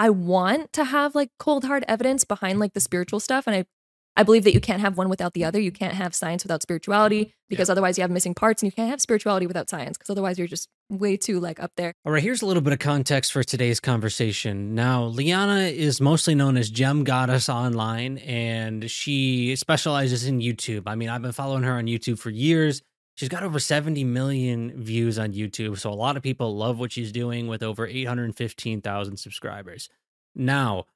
I want to have like cold hard evidence behind like the spiritual stuff and I I believe that you can't have one without the other. You can't have science without spirituality because yeah. otherwise you have missing parts and you can't have spirituality without science because otherwise you're just way too like up there. All right, here's a little bit of context for today's conversation. Now, Liana is mostly known as Gem Goddess online and she specializes in YouTube. I mean, I've been following her on YouTube for years. She's got over 70 million views on YouTube. So a lot of people love what she's doing with over 815,000 subscribers. Now,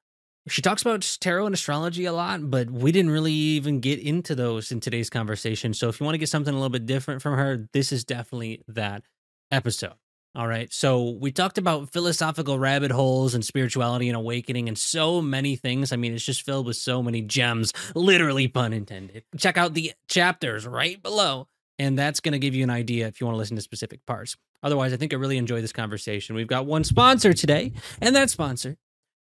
she talks about tarot and astrology a lot, but we didn't really even get into those in today's conversation. So if you want to get something a little bit different from her, this is definitely that episode. All right. So we talked about philosophical rabbit holes and spirituality and awakening and so many things. I mean, it's just filled with so many gems, literally pun intended. Check out the chapters right below, and that's going to give you an idea if you want to listen to specific parts. Otherwise, I think I really enjoy this conversation. We've got one sponsor today, and that sponsor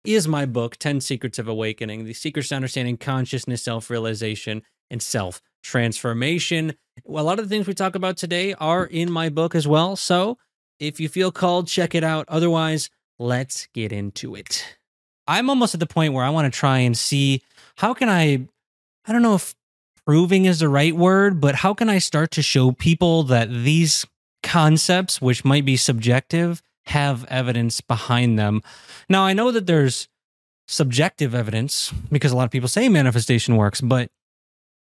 is my book, 10 Secrets of Awakening The Secrets to Understanding Consciousness, Self Realization, and Self Transformation. Well, a lot of the things we talk about today are in my book as well. So if you feel called, check it out. Otherwise, let's get into it. I'm almost at the point where I want to try and see how can I, I don't know if proving is the right word, but how can I start to show people that these concepts, which might be subjective, have evidence behind them. Now, I know that there's subjective evidence because a lot of people say manifestation works, but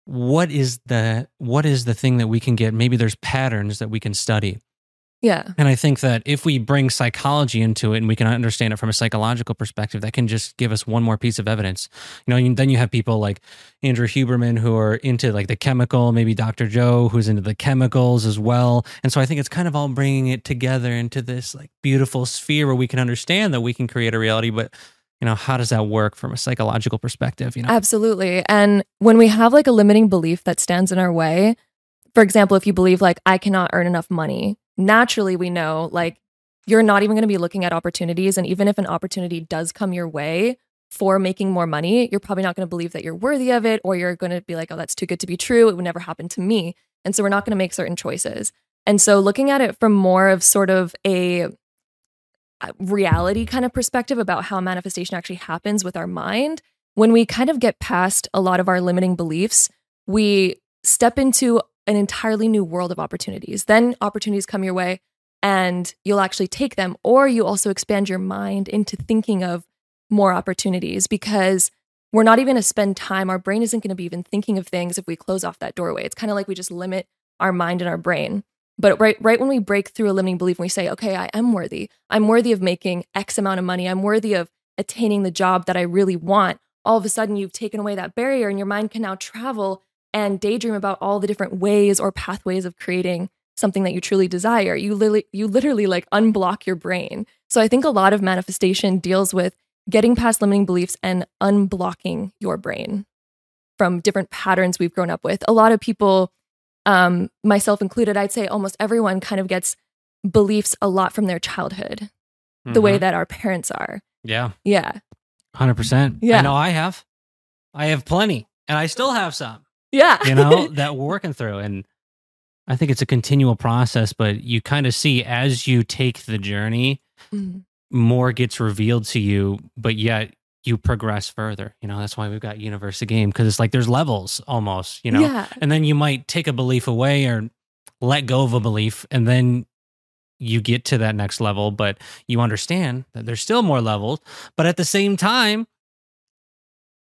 what is the what is the thing that we can get? Maybe there's patterns that we can study. Yeah. And I think that if we bring psychology into it and we can understand it from a psychological perspective, that can just give us one more piece of evidence. You know, and then you have people like Andrew Huberman who are into like the chemical, maybe Dr. Joe who's into the chemicals as well. And so I think it's kind of all bringing it together into this like beautiful sphere where we can understand that we can create a reality, but you know how does that work from a psychological perspective you know absolutely and when we have like a limiting belief that stands in our way for example if you believe like i cannot earn enough money naturally we know like you're not even going to be looking at opportunities. And even if an opportunity does come your way for making more money, you're probably not going to believe that you're worthy of it, or you're going to be like, oh, that's too good to be true. It would never happen to me. And so we're not going to make certain choices. And so looking at it from more of sort of a uh, reality kind of perspective about how manifestation actually happens with our mind, when we kind of get past a lot of our limiting beliefs, we step into an entirely new world of opportunities. Then opportunities come your way and you'll actually take them, or you also expand your mind into thinking of more opportunities because we're not even going to spend time. Our brain isn't going to be even thinking of things if we close off that doorway. It's kind of like we just limit our mind and our brain. But right, right when we break through a limiting belief and we say, okay, I am worthy, I'm worthy of making X amount of money, I'm worthy of attaining the job that I really want, all of a sudden you've taken away that barrier and your mind can now travel and daydream about all the different ways or pathways of creating something that you truly desire. You literally you literally like unblock your brain. So I think a lot of manifestation deals with getting past limiting beliefs and unblocking your brain from different patterns we've grown up with. A lot of people um, myself included, I'd say almost everyone kind of gets beliefs a lot from their childhood, mm-hmm. the way mm-hmm. that our parents are. Yeah. Yeah. 100%. Yeah. I know I have. I have plenty and I still have some. Yeah. you know, that we're working through. And I think it's a continual process, but you kind of see as you take the journey, mm-hmm. more gets revealed to you, but yet you progress further. You know, that's why we've got Universe of Game because it's like there's levels almost, you know, yeah. and then you might take a belief away or let go of a belief, and then you get to that next level, but you understand that there's still more levels. But at the same time,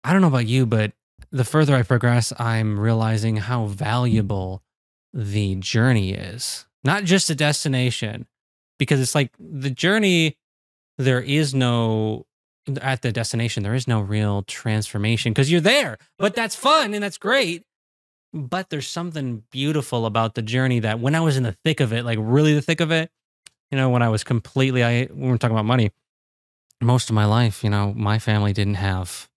I don't know about you, but the further I progress, I'm realizing how valuable the journey is, not just a destination, because it's like the journey, there is no, at the destination, there is no real transformation because you're there, but that's fun and that's great. But there's something beautiful about the journey that when I was in the thick of it, like really the thick of it, you know, when I was completely, I, when we're talking about money, most of my life, you know, my family didn't have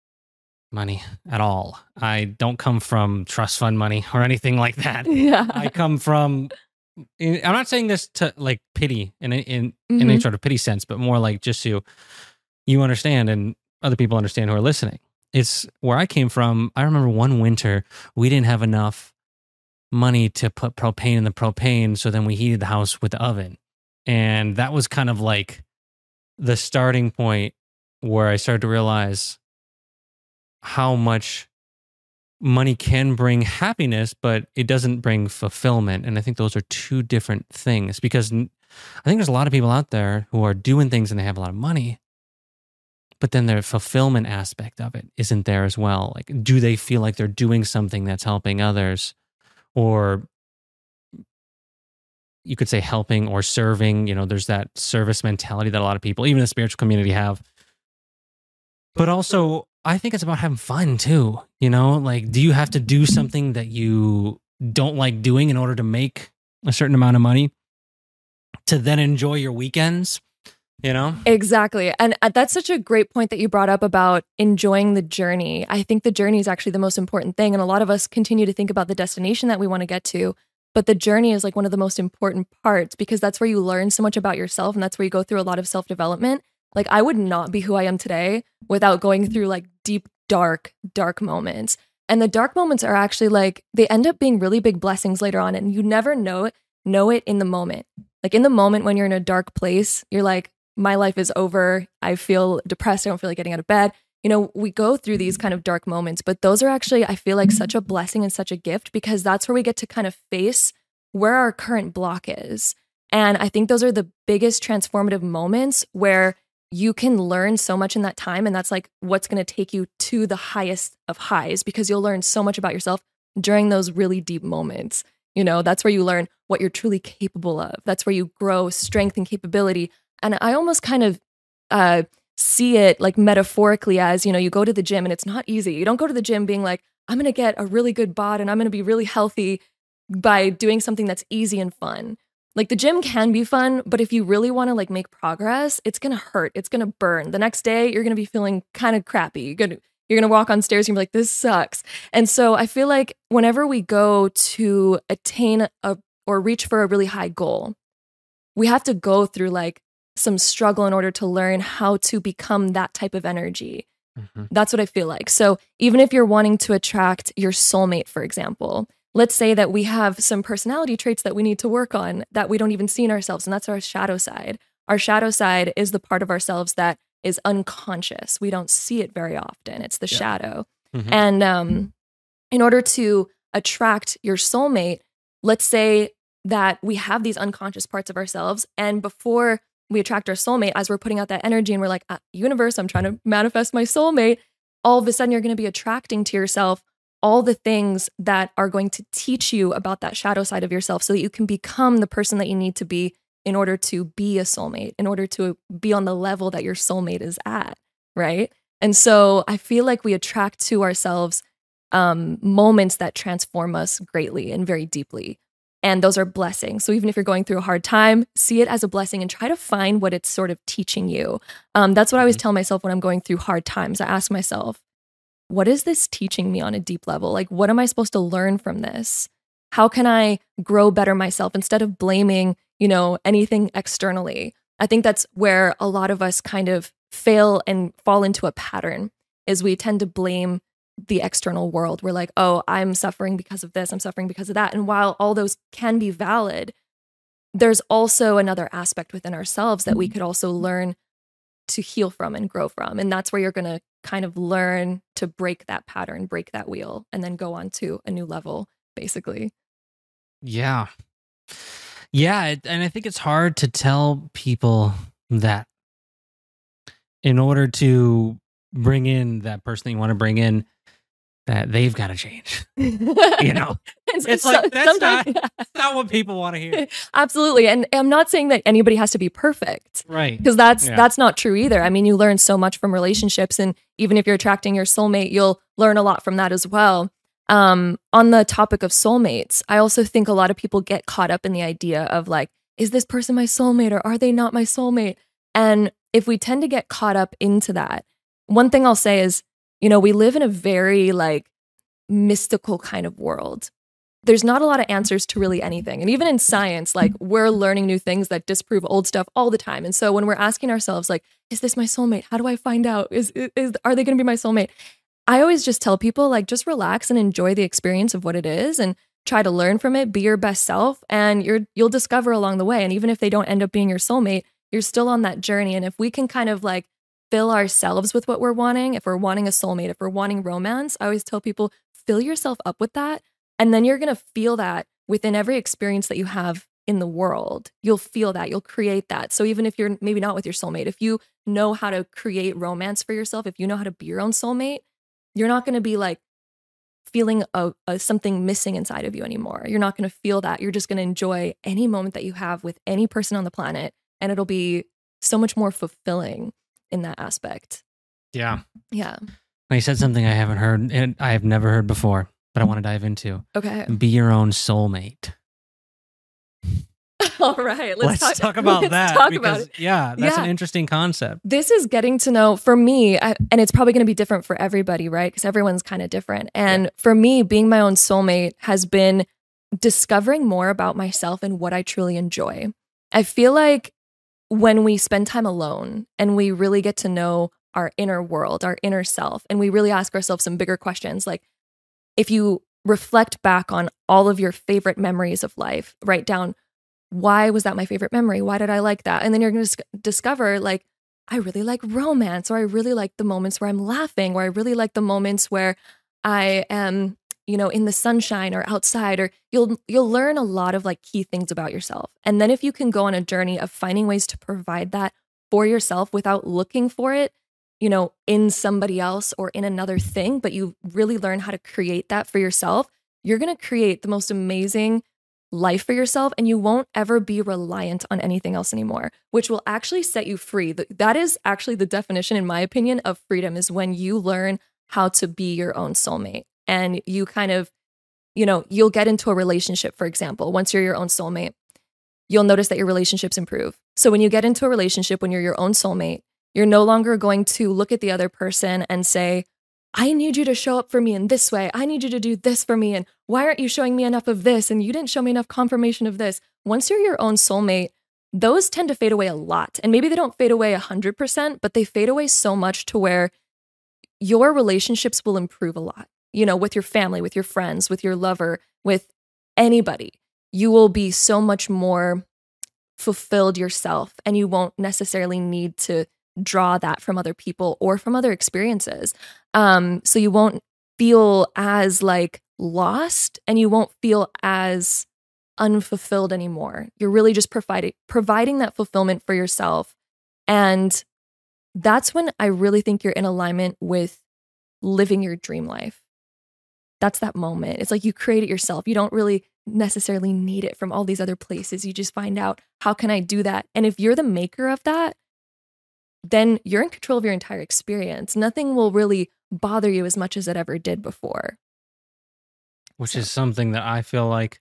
money at all. I don't come from trust fund money or anything like that. Yeah. I come from I'm not saying this to like pity in in mm-hmm. in any sort of pity sense, but more like just so you understand and other people understand who are listening. It's where I came from. I remember one winter we didn't have enough money to put propane in the propane, so then we heated the house with the oven. And that was kind of like the starting point where I started to realize how much money can bring happiness, but it doesn't bring fulfillment. And I think those are two different things because I think there's a lot of people out there who are doing things and they have a lot of money, but then the fulfillment aspect of it isn't there as well. Like, do they feel like they're doing something that's helping others? Or you could say helping or serving. You know, there's that service mentality that a lot of people, even the spiritual community, have. But also, I think it's about having fun too. You know, like, do you have to do something that you don't like doing in order to make a certain amount of money to then enjoy your weekends? You know? Exactly. And uh, that's such a great point that you brought up about enjoying the journey. I think the journey is actually the most important thing. And a lot of us continue to think about the destination that we want to get to. But the journey is like one of the most important parts because that's where you learn so much about yourself and that's where you go through a lot of self development. Like, I would not be who I am today without going through like deep, dark, dark moments. And the dark moments are actually like, they end up being really big blessings later on. And you never know it, know it in the moment. Like, in the moment when you're in a dark place, you're like, my life is over. I feel depressed. I don't feel like getting out of bed. You know, we go through these kind of dark moments, but those are actually, I feel like, such a blessing and such a gift because that's where we get to kind of face where our current block is. And I think those are the biggest transformative moments where you can learn so much in that time. And that's like what's going to take you to the highest of highs because you'll learn so much about yourself during those really deep moments. You know, that's where you learn what you're truly capable of. That's where you grow strength and capability. And I almost kind of uh, see it like metaphorically as, you know, you go to the gym and it's not easy. You don't go to the gym being like, I'm going to get a really good bod and I'm going to be really healthy by doing something that's easy and fun. Like the gym can be fun, but if you really want to like make progress, it's going to hurt. It's going to burn. The next day you're going to be feeling kind of crappy. You're going to you're going to walk on stairs and be like this sucks. And so I feel like whenever we go to attain a or reach for a really high goal, we have to go through like some struggle in order to learn how to become that type of energy. Mm-hmm. That's what I feel like. So even if you're wanting to attract your soulmate, for example, let's say that we have some personality traits that we need to work on that we don't even see in ourselves, and that's our shadow side. Our shadow side is the part of ourselves that is unconscious. We don't see it very often. It's the yeah. shadow. Mm-hmm. And um, in order to attract your soulmate, let's say that we have these unconscious parts of ourselves, and before we attract our soulmate, as we're putting out that energy and we're like, ah, universe, I'm trying to manifest my soulmate, all of a sudden you're going to be attracting to yourself all the things that are going to teach you about that shadow side of yourself so that you can become the person that you need to be in order to be a soulmate, in order to be on the level that your soulmate is at, right? And so I feel like we attract to ourselves um, moments that transform us greatly and very deeply. And those are blessings. So even if you're going through a hard time, see it as a blessing and try to find what it's sort of teaching you. Um, that's what I always mm-hmm. tell myself when I'm going through hard times. I ask myself, what is this teaching me on a deep level? Like, what am I supposed to learn from this? How can I grow better myself instead of blaming, you know, anything externally? I think that's where a lot of us kind of fail and fall into a pattern is we tend to blame the external world. We're like, oh, I'm suffering because of this, I'm suffering because of that. And while all those can be valid, there's also another aspect within ourselves that we mm-hmm. could also learn to heal from and grow from. And that's where you're going to kind of learn to break that pattern, break that wheel, and then go on to a new level, basically. Yeah. Yeah. And I think it's hard to tell people that in order to bring in that person that you want to bring in, that they've got to change. you know, it's, it's like that's not, that's not what people want to hear. Absolutely, and I'm not saying that anybody has to be perfect, right? Because that's yeah. that's not true either. I mean, you learn so much from relationships, and even if you're attracting your soulmate, you'll learn a lot from that as well. Um, on the topic of soulmates, I also think a lot of people get caught up in the idea of like, is this person my soulmate or are they not my soulmate? And if we tend to get caught up into that, one thing I'll say is you know, we live in a very like mystical kind of world. There's not a lot of answers to really anything. And even in science, like we're learning new things that disprove old stuff all the time. And so when we're asking ourselves like, is this my soulmate? How do I find out? Is, is are they going to be my soulmate? I always just tell people like just relax and enjoy the experience of what it is and try to learn from it, be your best self and you're you'll discover along the way and even if they don't end up being your soulmate, you're still on that journey and if we can kind of like fill ourselves with what we're wanting, if we're wanting a soulmate, if we're wanting romance, I always tell people fill yourself up with that. And then you're going to feel that within every experience that you have in the world. You'll feel that, you'll create that. So even if you're maybe not with your soulmate, if you know how to create romance for yourself, if you know how to be your own soulmate, you're not going to be like feeling a, a, something missing inside of you anymore. You're not going to feel that. You're just going to enjoy any moment that you have with any person on the planet and it'll be so much more fulfilling in that aspect. Yeah. Yeah. Well, you said something I haven't heard and I have never heard before, but I want to dive into. Okay. Be your own soulmate. All right, let's, let's talk, talk, about let's that. Talk because, about it. Yeah, that's yeah. an interesting concept. This is getting to know for me, I, and it's probably going to be different for everybody, right? Because everyone's kind of different. And yeah. for me, being my own soulmate has been discovering more about myself and what I truly enjoy. I feel like when we spend time alone and we really get to know our inner world, our inner self, and we really ask ourselves some bigger questions like if you reflect back on all of your favorite memories of life, write down why was that my favorite memory? Why did I like that? And then you're going to discover like I really like romance or I really like the moments where I'm laughing or I really like the moments where I am you know in the sunshine or outside or you'll you'll learn a lot of like key things about yourself. And then if you can go on a journey of finding ways to provide that for yourself without looking for it you know in somebody else or in another thing but you really learn how to create that for yourself you're going to create the most amazing life for yourself and you won't ever be reliant on anything else anymore which will actually set you free. That is actually the definition in my opinion of freedom is when you learn how to be your own soulmate and you kind of, you know, you'll get into a relationship, for example, once you're your own soulmate, you'll notice that your relationships improve. So when you get into a relationship, when you're your own soulmate, you're no longer going to look at the other person and say, I need you to show up for me in this way. I need you to do this for me. And why aren't you showing me enough of this? And you didn't show me enough confirmation of this. Once you're your own soulmate, those tend to fade away a lot. And maybe they don't fade away 100%, but they fade away so much to where your relationships will improve a lot you know, with your family, with your friends, with your lover, with anybody, you will be so much more fulfilled yourself and you won't necessarily need to draw that from other people or from other experiences. Um, so you won't feel as like lost and you won't feel as unfulfilled anymore. You're really just providing providing that fulfillment for yourself. And that's when I really think you're in alignment with living your dream life that's that moment. It's like you create it yourself. You don't really necessarily need it from all these other places. You just find out, how can I do that? And if you're the maker of that, then you're in control of your entire experience. Nothing will really bother you as much as it ever did before. Which so. is something that I feel like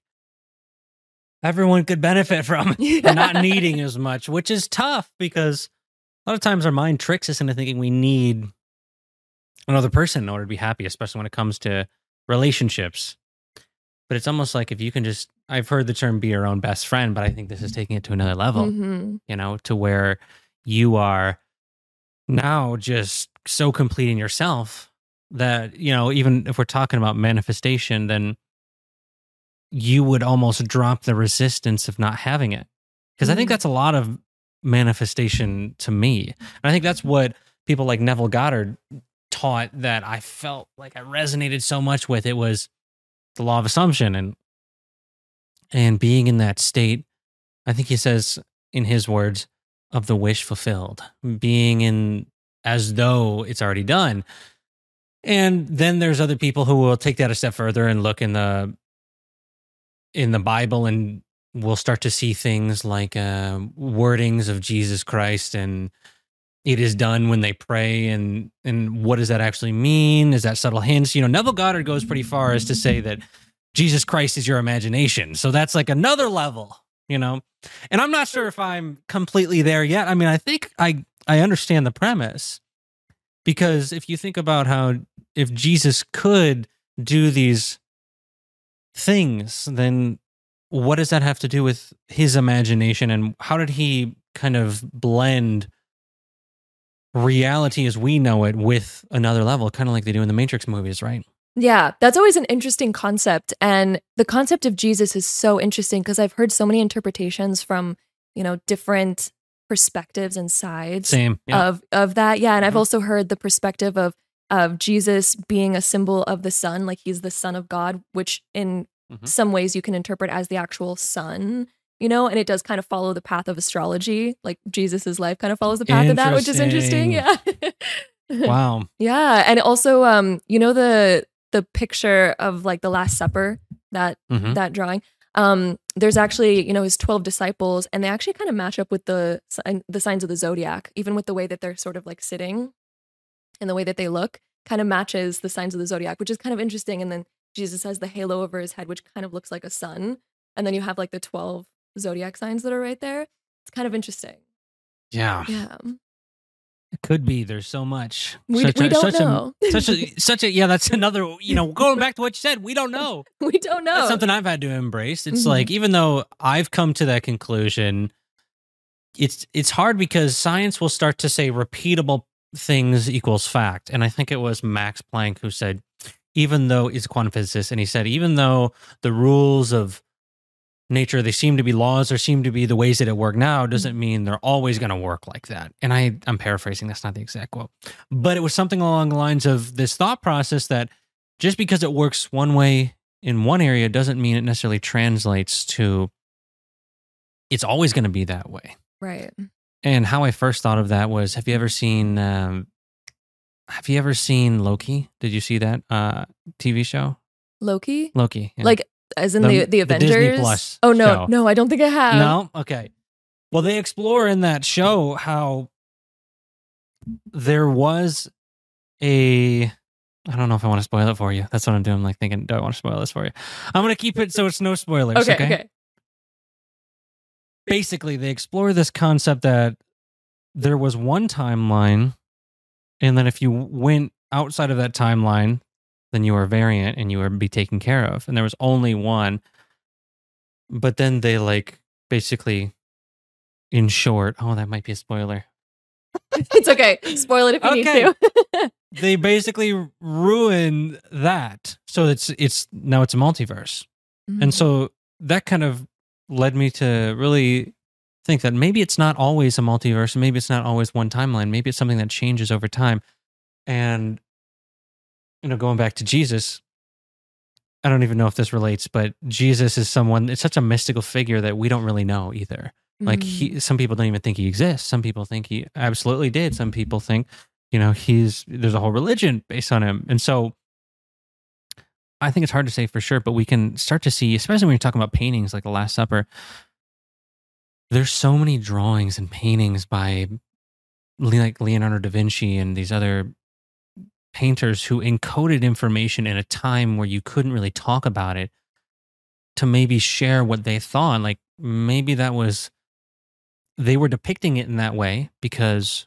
everyone could benefit from yeah. not needing as much, which is tough because a lot of times our mind tricks us into thinking we need another person in order to be happy, especially when it comes to relationships. But it's almost like if you can just, I've heard the term be your own best friend, but I think this is taking it to another level, mm-hmm. you know, to where you are now just so complete in yourself that, you know, even if we're talking about manifestation, then you would almost drop the resistance of not having it. Because mm-hmm. I think mm-hmm. that's a lot of manifestation to me. And I think that's what people like Neville Goddard taught that I felt like I resonated so much with it was the law of assumption and and being in that state. I think he says in his words of the wish fulfilled, being in as though it's already done. And then there's other people who will take that a step further and look in the in the Bible and we'll start to see things like uh, wordings of Jesus Christ and it is done when they pray and and what does that actually mean? Is that subtle hints? You know neville goddard goes pretty far as to say that jesus christ is your imagination. So that's like another level you know? And i'm not sure if i'm completely there yet. I mean i think i i understand the premise because if you think about how if jesus could do these things then what does that have to do with his imagination and how did he kind of blend reality as we know it with another level, kind of like they do in the Matrix movies, right? Yeah, that's always an interesting concept. And the concept of Jesus is so interesting because I've heard so many interpretations from, you know, different perspectives and sides Same. Yeah. of of that. Yeah, and I've Mhm. also heard the perspective of of Jesus being a symbol of the sun, like he's the son of God, which in Mhm. some ways you can interpret as the actual sun, you know, and it does kind of follow the path of astrology. Like Jesus's life kind of follows the path of that, which is interesting. Yeah. wow. yeah. And also um, you know the the picture of like the Last Supper, that Mhm. that drawing. Um, there's actually, you know, his 12 disciples, and they actually kind of match up with the sign- the signs of the zodiac, even with the way that they're sort of like sitting and the way that they look, kind of matches the signs of the zodiac, which is kind of interesting. And then Jesus has the halo over his head, which kind of looks like a sun. And then you have like the 12 zodiac signs that are right there. It's kind of interesting. Yeah. Yeah. It could be. There's so much. We, such we a, don't such know. A, such a such a yeah. That's another. You know, going back to what you said, we don't know. we don't know. That's something I've had to embrace. It's Mhm. like even though I've come to that conclusion, it's it's hard because science will start to say repeatable things equals fact, and I think it was Max Planck who said, even though he's a quantum physicist, and he said even though the rules of nature they seem to be laws or seem to be the ways that it work now doesn't mean they're always going to work like that and i i'm paraphrasing that's not the exact quote but it was something along the lines of this thought process that just because it works one way in one area doesn't mean it necessarily translates to it's always going to be that way right. and how i first thought of that was have you ever seen um, have you ever seen loki did you see that uh tv show Loki? loki yeah. Like, as in The- the, the the Disney Avengers? Plus oh, no. show. No, I don't think I have. No? Okay. Well, they explore in that show how there was a. I don't know if I want to spoil it for you. That's what I'm doing. I'm like thinking, do I want to spoil this for you? I'm going to keep it so it's no spoilers. Okay, Okay. okay. Basically, they explore this concept that there was one timeline, and then if you went outside of that timeline, then you were a variant and you would be taken care of. And there was only one. But then they like basically, in short, oh, that might be a spoiler. it's okay. Spoil it if you need to. They basically ruin that. So it's it's now it's a multiverse. Mm-hmm. And so that kind of led me to really think that maybe it's not always a multiverse, maybe it's not always one timeline, maybe it's something that changes over time. And you know, going back to Jesus, I don't even know if this relates, but Jesus is someone it's such a mystical figure that we don't really know either. Like Mm. he some people don't even think he exists. Some people think he absolutely did. Some people think, you know, he's there's a whole religion based on him. And so I think it's hard to say for sure, but we can start to see, especially when you're talking about paintings like the Last Supper, there's so many drawings and paintings by like Leonardo da Vinci and these other painters who encoded information in a time where you couldn't really talk about it to maybe share what they thought. Like maybe that was they were depicting it in that way because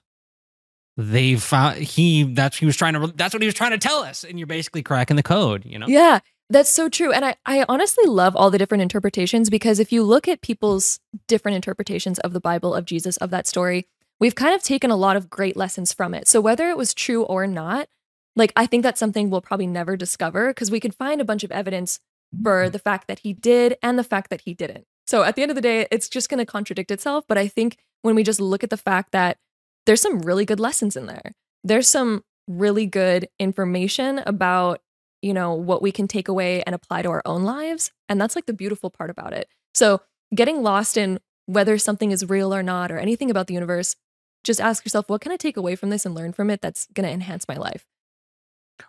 they found he that's he was trying to that's what he was trying to tell us and you're basically cracking the code you know Yeah, that's so true. And I, I honestly love all the different interpretations because if you look at people's different interpretations of the Bible, of Jesus, of that story, we've kind of taken a lot of great lessons from it. So whether it was true or not, like I think that's something we'll probably never discover because we could find a bunch of evidence for mm-hmm. the fact that he did and the fact that he didn't. So at the end of the day, it's just going to contradict itself. But I think when we just look at the fact that there's some really good lessons in there, there's some really good information about, you know, what we can take away and apply to our own lives. And that's like the beautiful part about it. So getting lost in whether something is real or not or anything about the universe, just ask yourself, what can I take away from this and learn from it that's going to enhance my life?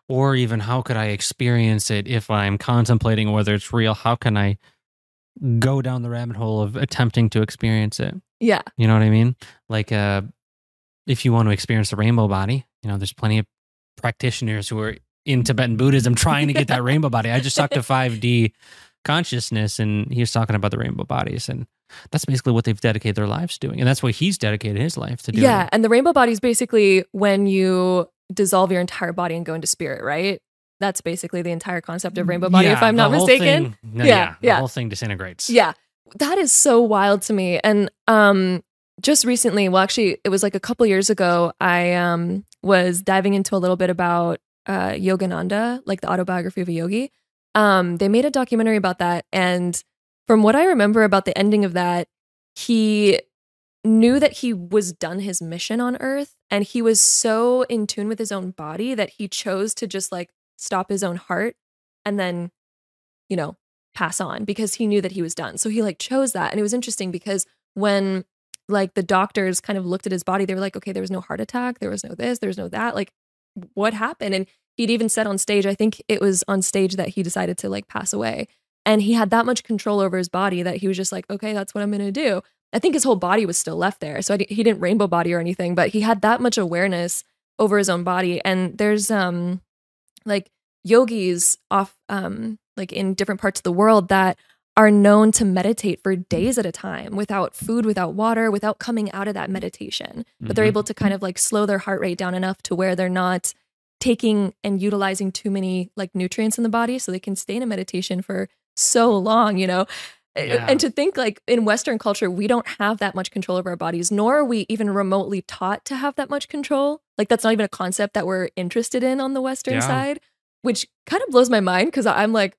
Or even how could i experience it if i'm contemplating whether it's real? How can i go down the rabbit hole of attempting to experience it? Yeah. you know what i mean? Like uh if you want to experience the rainbow body you know there's plenty of practitioners who are in tibetan buddhism trying to get that rainbow body. I just talked to 5d consciousness and he was talking about the rainbow bodies and that's basically what they've dedicated their lives doing. And that's what he's dedicated his life to doing. Yeah. And the rainbow body is basically when you dissolve your entire body and go into spirit, right? That's basically the entire concept of rainbow body, if I'm not mistaken. thing- no, Yeah, yeah, the yeah. whole thing disintegrates. Yeah. That is so wild to me. And um just recently, well actually it was like a couple years ago, I um was diving into a little bit about uh Yogananda, like the autobiography of a yogi. Um they made a documentary about that and from what I remember about the ending of that, he knew that he was done his mission on earth and he was so in tune with his own body that he chose to just like stop his own heart and then you know pass on because he knew that he was done. So he like chose that and it was interesting because when like the doctors kind of looked at his body they were like okay there was no heart attack there was no this there was no that like what happened? And he'd even said on stage i think it was on stage that he decided to like pass away. And he had that much control over his body that he was just like okay that's what i'm going to do I think his whole body was still left there. So he didn't rainbow body or anything, but he had that much awareness over his own body. And there's um like yogis off um like in different parts of the world that are known to meditate for days at a time without food, without water, without coming out of that meditation. But mm-hmm. they're able to kind of like slow their heart rate down enough to where they're not taking and utilizing too many like nutrients in the body so they can stay in a meditation for so long, you know. Yeah. And to think like in Western culture, we don't have that much control over our bodies, nor are we even remotely taught to have that much control. Like that's not even a concept that we're interested in on the Western yeah. side, which kind of blows my mind because I'm like,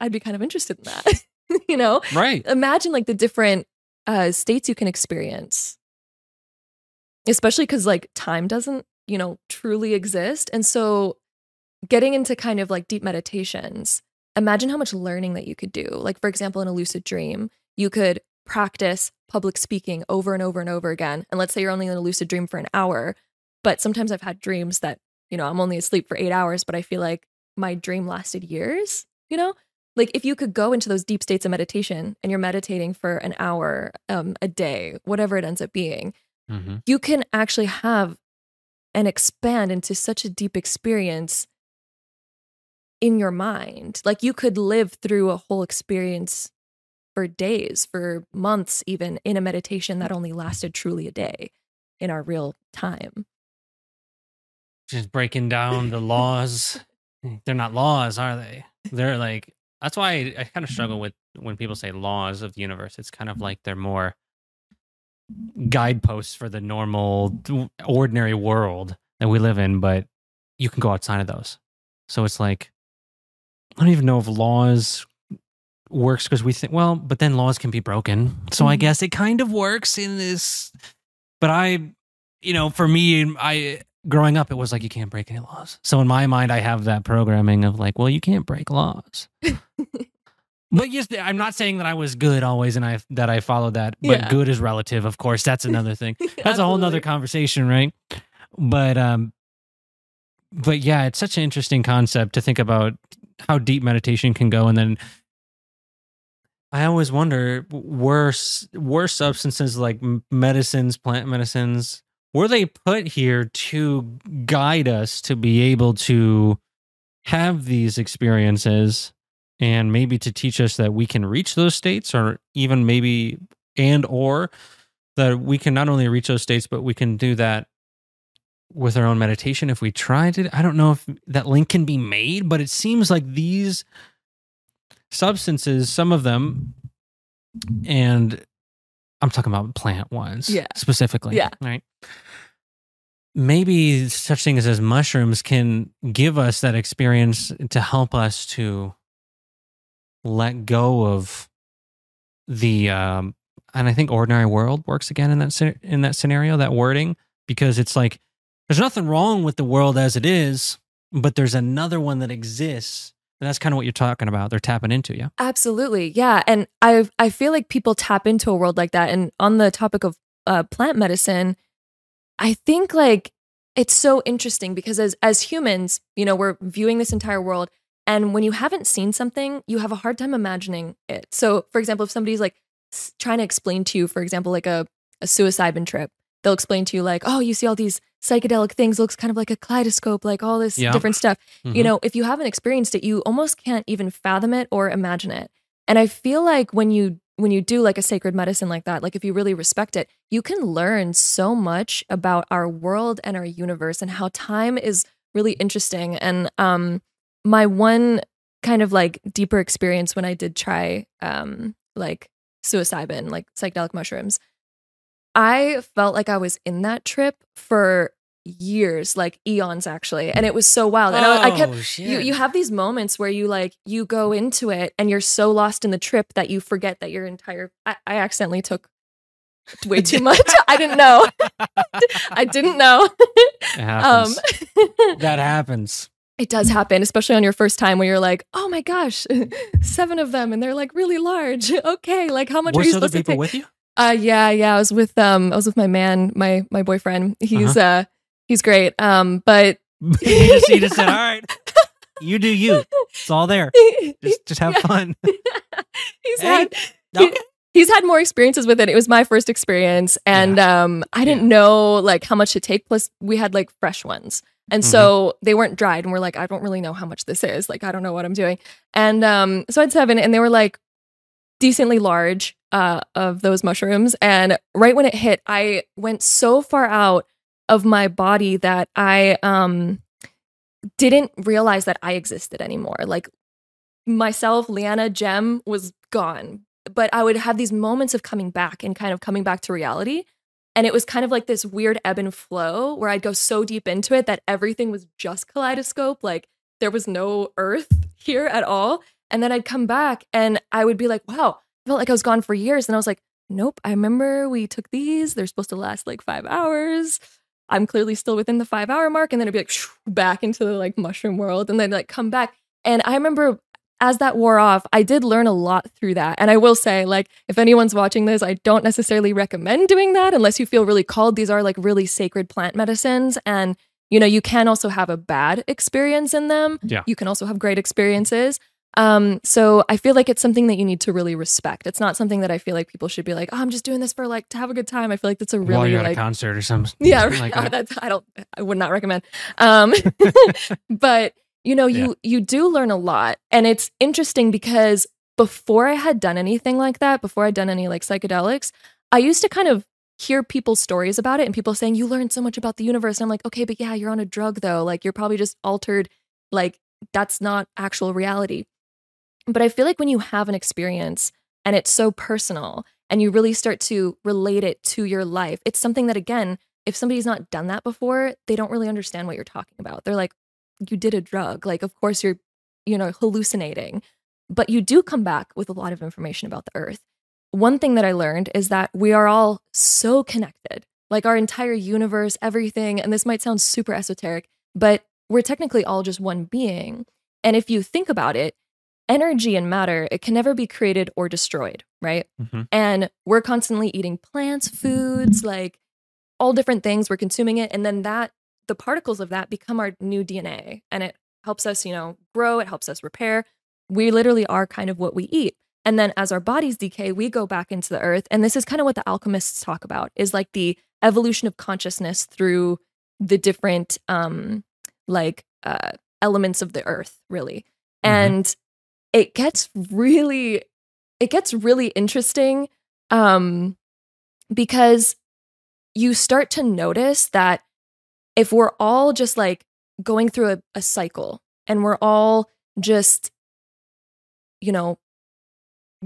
I'd be kind of interested in that. you know? Right. Imagine like the different uh, states you can experience, especially because like time doesn't, you know, truly exist. And so getting into kind of like deep meditations imagine how much learning that you could do. Like, for example, in a lucid dream, you could practice public speaking over and over and over again. And let's say you're only in a lucid dream for an hour, but sometimes I've had dreams that, you know, I'm only asleep for eight hours, but I feel like my dream lasted years, you know? Like if you could go into those deep states of meditation and you're meditating for an hour um, a day, whatever it ends up being, mm-hmm. you can actually have and expand into such a deep experience in your mind. Like you could live through a whole experience for days, for months, even in a meditation that only lasted truly a day in our real time. Just breaking down the laws. They're not laws, are they? They're like, that's why I, I kind of struggle with when people say laws of the universe. It's kind of like they're more guideposts for the normal, ordinary world that we live in, but you can go outside of those. So it's like I don't even know if laws works because we think, well, but then laws can be broken. So I mm-hmm. guess it kind of works in this. But I, you know, for me, I growing up, it was like you can't break any laws. So in my mind, I have that programming of like, well, you can't break laws. but yes, I'm not saying that I was good always and I that I followed that. But yeah. good is relative, of course. That's another thing. That's a whole nother conversation, right? But um, but yeah, it's such an interesting concept to think about how deep meditation can go and then I always wonder were were substances like medicines, plant medicines, were they put here to guide us to be able to have these experiences and maybe to teach us that we can reach those states or even maybe and or that we can not only reach those states but we can do that with our own meditation if we tried it. I don't know if that link can be made, but it seems like these substances, some of them, and I'm talking about plant ones yeah. specifically. Yeah. Right. Maybe such things as mushrooms can give us that experience to help us to let go of the um and I think ordinary world works again in that in that scenario that wording because it's like there's nothing wrong with the world as it is, but there's another one that exists. And that's kind of what you're talking about. They're tapping into, yeah. Absolutely. Yeah. And I I feel like people tap into a world like that. And on the topic of uh, plant medicine, I think like it's so interesting because as as humans, you know, we're viewing this entire world and when you haven't seen something, you have a hard time imagining it. So, for example, if somebody's like trying to explain to you, for example, like a, a psilocybin trip, they'll explain to you like, oh, you see all these psychedelic things, looks kind of like a kaleidoscope, like all this yeah. different stuff. Mm-hmm. You know, if you haven't experienced it, you almost can't even fathom it or imagine it. And I feel like when you when you do like a sacred medicine like that, like if you really respect it, you can learn so much about our world and our universe and how time is really interesting. And um my one kind of like deeper experience when I did try um like psilocybin, like psychedelic mushrooms, I felt like I was in that trip for years, like eons actually. And it was so wild. And oh, I, I, kept shit. you you have these moments where you like you go into it and you're so lost in the trip that you forget that your entire I, I accidentally took way too much. I didn't know. I didn't know. Happens. Um, that happens. it does happen, especially on your first time where you're like, oh my gosh, seven of them and they're like really large. Okay, like how much are Were you other supposed to take? with you? Uh yeah, yeah. I was with um I was with my man, my my boyfriend. He's uh he's great. Um but you, just, you just said, "All right, you do you. It's all there. Just just have Yeah. fun." he's Hey, had Okay. he's had more experiences with it. It was my first experience, and um, I didn't know like how much to take. Plus, we had like fresh ones, and Mm-hmm. so they weren't dried. And we're like, I don't really know how much this is. Like, I don't know what I'm doing. And um, so I had seven, and they were like decently large uh, of those mushrooms. And right when it hit, I went so far out of my body that I um didn't realize that I existed anymore. Like myself, Leanna, Gem was gone. But I would have these moments of coming back and kind of coming back to reality. And it was kind of like this weird ebb and flow where I'd go so deep into it that everything was just kaleidoscope. Like there was no earth here at all. And then I'd come back and I would be like, wow, I felt like I was gone for years. And I was like, nope, I remember we took these. They're supposed to last like five hours. I'm clearly still within the five hour mark. And then it'd be like shoo, back into the like mushroom world and then like come back. And I remember as that wore off, I did learn a lot through that. And I will say, like, if anyone's watching this, I don't necessarily recommend doing that unless you feel really called. These are like really sacred plant medicines. And, you know, you can also have a bad experience in them. Yeah. You can also have great experiences. Um, so I feel like it's something that you need to really respect. It's not something that I feel like people should be like, oh, I'm just doing this for like to have a good time. I feel like that's a While really you're at a like concert or something. yeah, right. like Oh, that's I don't I would not recommend. Um but you know, you you do learn a lot and it's interesting because before I had done anything like that, before I'd done any like psychedelics, I used to kind of hear people's stories about it and people saying you learned so much about the universe. And I'm like, "Okay, but yeah, you're on a drug though. Like you're probably just altered like that's not actual reality." But I feel like when you have an experience and it's so personal and you really start to relate it to your life, it's something that, again, if somebody's not done that before, they don't really understand what you're talking about. They're like, you did a drug. Like, of course, you're, you know, hallucinating, but you do come back with a lot of information about the earth. One thing that I learned is that we are all so connected, like our entire universe, everything. And this might sound super esoteric, but we're technically all just one being. And if you think about it, energy and matter, it can never be created or destroyed, right? Mhm. And we're constantly eating plants, foods, like all different things. We're consuming it. And then that, the particles of that become our new DNA and it helps us, you know, grow. It helps us repair. We literally are kind of what we eat. And then as our bodies decay, we go back into the earth. And this is kind of what the alchemists talk about is like the evolution of consciousness through the different, um, like, uh, elements of the earth, really. Mhm. And it gets really it gets really interesting um because you start to notice that if we're all just like going through a, a cycle and we're all just you know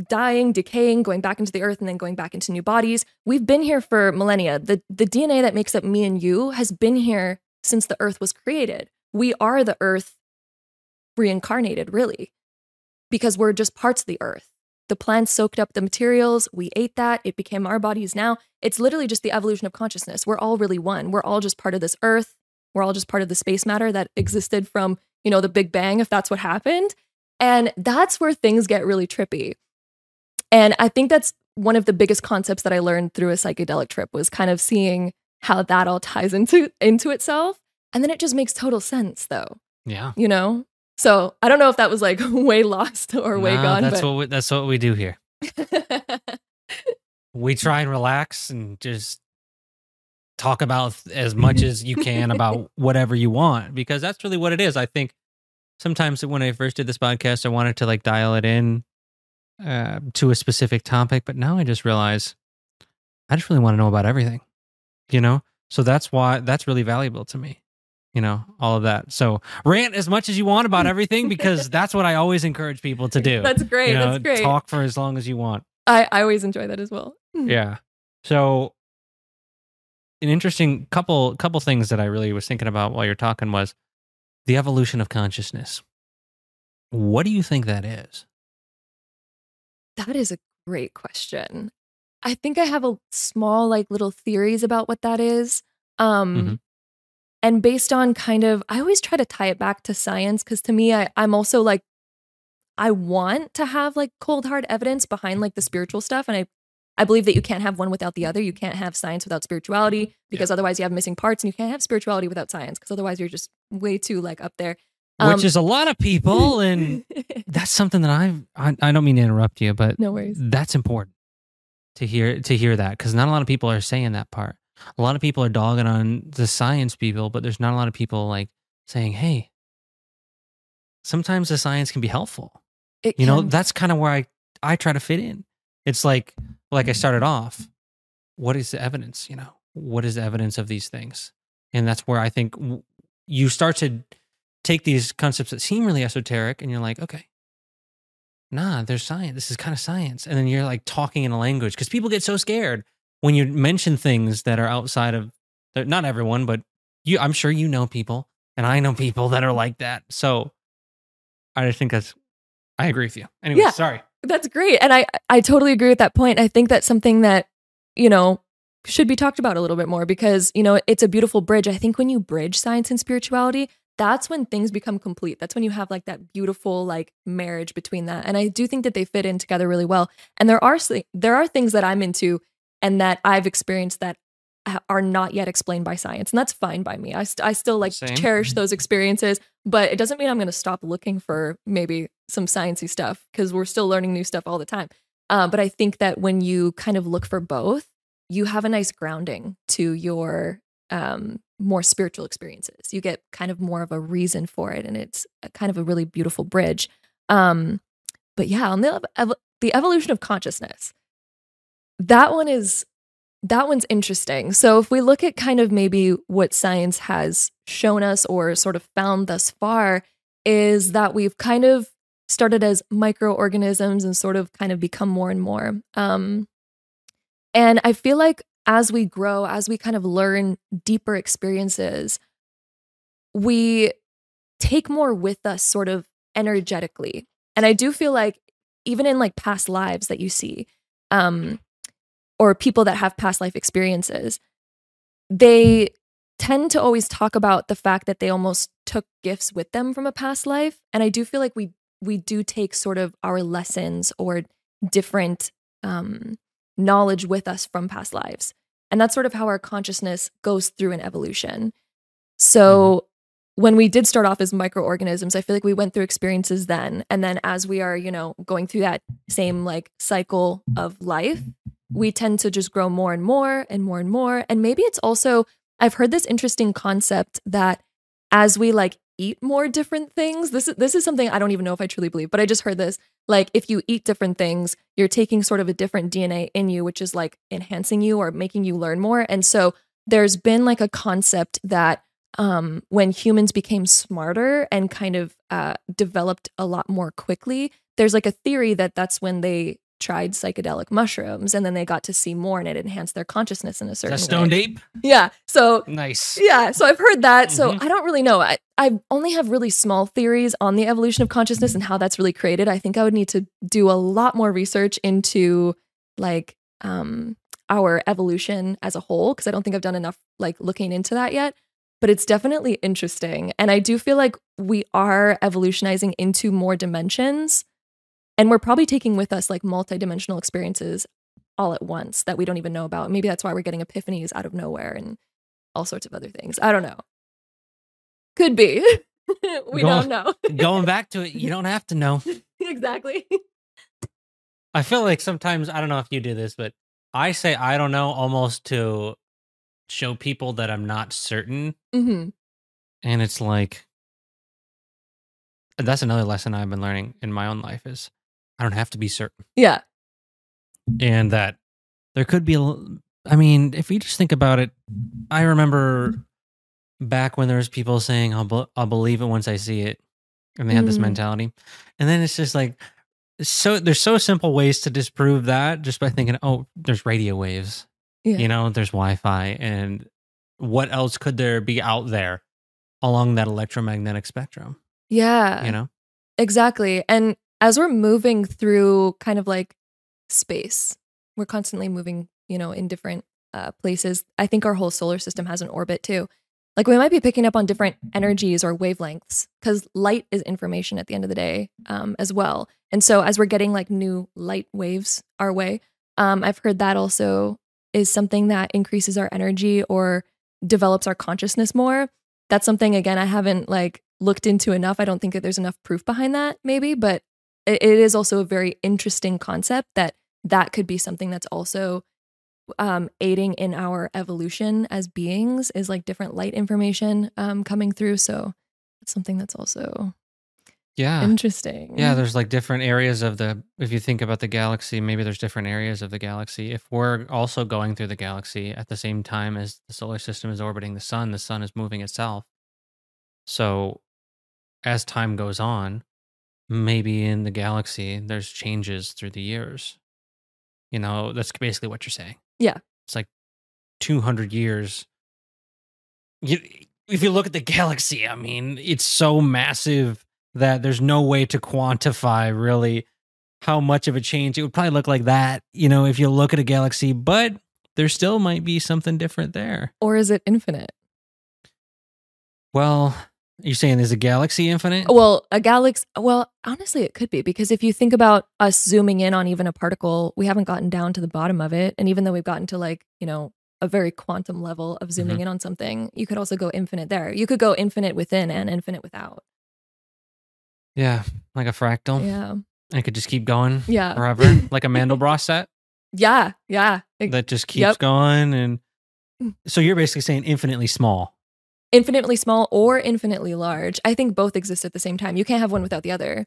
dying decaying going back into the earth and then going back into new bodies we've been here for millennia. The the dna that makes up me and you has been here since the earth was created. We are the earth reincarnated really because we're just parts of the earth. The plants soaked up the materials, we ate that, it became our bodies now. It's literally just the evolution of consciousness. We're all really one. We're all just part of this earth. We're all just part of the space matter that existed from, you know, the Big Bang, if that's what happened. And that's where things get really trippy. And I think that's one of the biggest concepts that I learned through a psychedelic trip was kind of seeing how that all ties into into itself. And then it just makes total sense though Yeah. you know? So I don't know if that was like way lost or way No, gone, That's but what we, that's what we do here. We try and relax and just talk about as much as you can about whatever you want because that's really what it is. I think sometimes when I first did this podcast, I wanted to like dial it in uh, to a specific topic, but now I just realize I just really want to know about everything, you know? So that's why that's really valuable to me, you know, all of that. So rant as much as you want about everything because that's what I always encourage people to do. that's great. you know, that's great. talk for as long as you want. I, I always enjoy that as well. Yeah. So an interesting couple couple things that I really was thinking about while you're talking was the evolution of consciousness. What do you think that is? That is a great question. I think I have a small like little theories about what that is. Um Mhm. And based on kind of I always try to tie it back to science cuz to me I I'm also like I want to have like cold hard evidence behind like the spiritual stuff and I I believe that you can't have one without the other. You can't have science without spirituality because otherwise you have missing parts and you can't have spirituality without science because otherwise you're just way too like up there. Um, Which is a lot of people, and that's something that I've. I, I don't mean to interrupt you, but no worries. that's important to hear to hear that because not a lot of people are saying that part. A lot of people are dogging on the science people, but there's not a lot of people like saying, "Hey, sometimes the science can be helpful." It You know, that's kind of where I I try to fit in. It's like like I started off. What is the evidence? You know, what is the evidence of these things? And that's where I think you start to take these concepts that seem really esoteric, and you're like, okay, nah, there's science. This is kind of science, and then you're like talking in a language because people get so scared when you mention things that are outside of. Not everyone, but you. I'm sure you know people, and I know people that are like that. So I just think that's. I agree with you. Anyway, Yeah. sorry. That's great. And I I totally agree with that point. I think that's something that, you know, should be talked about a little bit more because, you know, it's a beautiful bridge. I think when you bridge science and spirituality, that's when things become complete. That's when you have like that beautiful like marriage between that. And I do think that they fit in together really well. And there are there are things that I'm into and that I've experienced that are not yet explained by science. And that's fine by me. I, st- I still like Same. cherish those experiences, but it doesn't mean I'm going to stop looking for maybe some sciencey stuff because we're still learning new stuff all the time. Uh, but I think that when you kind of look for both, you have a nice grounding to your um, more spiritual experiences. You get kind of more of a reason for it, and it's a kind of a really beautiful bridge. Um, but yeah, on the ev- the evolution of consciousness, that one is that one's interesting. So if we look at kind of maybe what science has shown us or sort of found thus far, is that we've kind of started as microorganisms and sort of kind of become more and more. Um, and I feel like as we grow, as we kind of learn deeper experiences, we take more with us sort of energetically. And I do feel like even in like past lives that you see, um, or people that have past life experiences, they tend to always talk about the fact that they almost took gifts with them from a past life. And I do feel like we we do take sort of our lessons or different um, knowledge with us from past lives. And that's sort of how our consciousness goes through an evolution. So when we did start off as microorganisms, I feel like we went through experiences then. And then as we are, you know, going through that same like cycle of life, we tend to just grow more and more and more and more. And maybe it's also, I've heard this interesting concept that as we like eat more different things, this is this is something I don't even know if I truly believe, but I just heard this. Like if you eat different things, you're taking sort of a different DNA in you, which is like enhancing you or making you learn more. And so there's been like a concept that um, when humans became smarter and kind of uh, developed a lot more quickly, there's like a theory that that's when they tried psychedelic mushrooms and then they got to see more and it enhanced their consciousness in a Is certain that stoned way. ape? Yeah. So Nice. yeah, so I've heard that. So Mhm. I don't really know. I, I only have really small theories on the evolution of consciousness and how that's really created. I think I would need to do a lot more research into like um our evolution as a whole because I don't think I've done enough like looking into that yet. But it's definitely interesting. And I do feel like we are evolutionizing into more dimensions. And we're probably taking with us like multidimensional experiences all at once that we don't even know about. Maybe that's why we're getting epiphanies out of nowhere and all sorts of other things. I don't know. Could be. we Go- don't know. Going back to it, you don't have to know. exactly. I feel like sometimes I don't know if you do this, but I say I don't know almost to show people that I'm not certain, hmm and it's like that's another lesson I've been learning in my own life is I don't have to be certain, Yeah. and that there could be. a, I mean, if you just think about it, I remember back when there was people saying I'll be- I'll believe it once I see it, and they had this Mm. mentality, and then it's just like so there's so simple ways to disprove that just by thinking oh there's radio waves Yeah. you know there's wi-fi and what else could there be out there along that electromagnetic spectrum Yeah. you know Exactly. And as we're moving through kind of like space, We're constantly moving, you know, in different uh, places. I think our whole solar system has an orbit too. Like we might be picking up on different energies or wavelengths because light is information at the end of the day um, as well. And so as we're getting like new light waves our way, um, I've heard that also is something that increases our energy or develops our consciousness more. That's something again I haven't like looked into enough. I don't think that there's enough proof behind that maybe, but it, it is also a very interesting concept that that could be something that's also um, aiding in our evolution as beings is like different light information um, coming through. So it's something that's also yeah interesting. Yeah, there's like different areas of the if you think about the galaxy, maybe there's different areas of the galaxy. If we're also going through the galaxy at the same time as the solar system is orbiting the sun, the sun is moving itself. So as time goes on, maybe in the galaxy there's changes through the years. You know, that's basically what you're saying. Yeah. It's like 200 years. You, if you look at the galaxy, I mean, it's so massive that there's no way to quantify really how much of a change it would probably look like that, you know, if you look at a galaxy, but there still might be something different there. Or is it infinite? Well, you're saying is a galaxy infinite? Well, a galaxy, well, honestly, it could be because if you think about us zooming in on even a particle, we haven't gotten down to the bottom of it. And even though we've gotten to like, you know, a very quantum level of zooming Mhm. in on something, you could also go infinite there. You could go infinite within and infinite without. Yeah, like a fractal. Yeah. It could just keep going Yeah. forever, like a Mandelbrot set Yeah. Yeah. Ex- that just keeps Yep. going. And Mm. so you're basically saying infinitely small. Infinitely small or infinitely large. I think both exist at the same time. You can't have one without the other.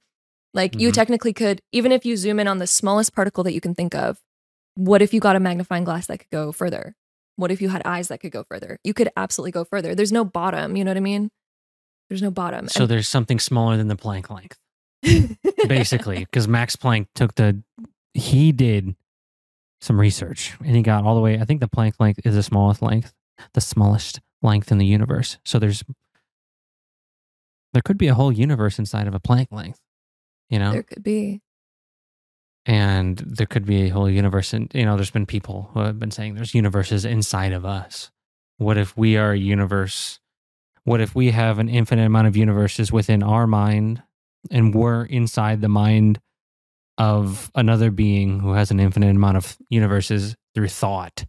Like you Mhm. technically could, even if you zoom in on the smallest particle that you can think of, what if you got a magnifying glass that could go further? What if you had eyes that could go further? You could absolutely go further. There's no bottom. You know what I mean? There's no bottom. So there's something smaller than the Planck length, basically, because Max Planck took the, he did some research and he got all the way, I think the Planck length is the smallest length, the smallest length in the universe. So there's, there could be a whole universe inside of a Planck length, you know? there could be. and there could be a whole universe and you know there's been people who have been saying there's universes inside of us what if we are a universe what if we have an infinite amount of universes within our mind and we're inside the mind of another being who has an infinite amount of universes through thought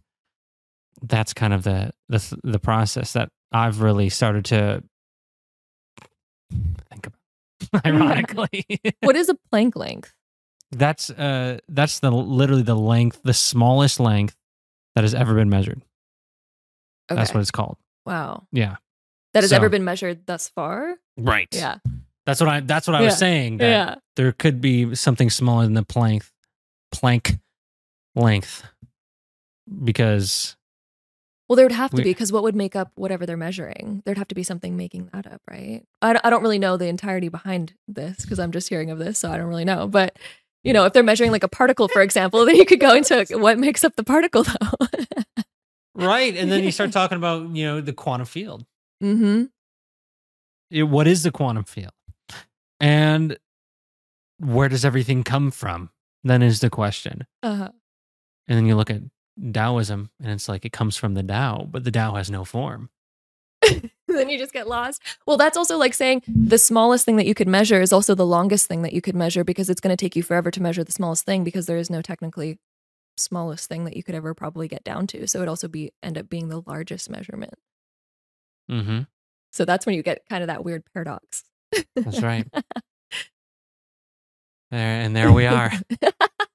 that's kind of the the, the process that i've really started to think about ironically What is a Planck length? that's uh that's the literally the length, the smallest length that has ever been measured. Okay. That's what it's called. wow. Yeah. That has So- ever been measured thus far? Right. Yeah. That's what I that's what I was saying. That Yeah. there could be something smaller than the Planck Planck length. Because Well, there would have to We- be because what would make up whatever they're measuring? There'd have to be something making that up, right? I don't, I don't really know the entirety behind this because I'm just hearing of this, so I don't really know. But you know, if they're measuring like a particle, for example, then you could go into what makes up the particle, though. Right. And then you start talking about, you know, the quantum field. mm-hmm. It- what is the quantum field? And where does everything come from? Then is the question. Uh, huh. And then you look at Taoism and it's like it comes from the Tao, but the Tao has no form. then you just get lost. Well, that's also like saying the smallest thing that you could measure is also the longest thing that you could measure because it's going to take you forever to measure the smallest thing because there is no technically smallest thing that you could ever probably get down to. So it also be end up being the largest measurement. Mm-hmm. So that's when you get kind of that weird paradox. That's right. there and there we are.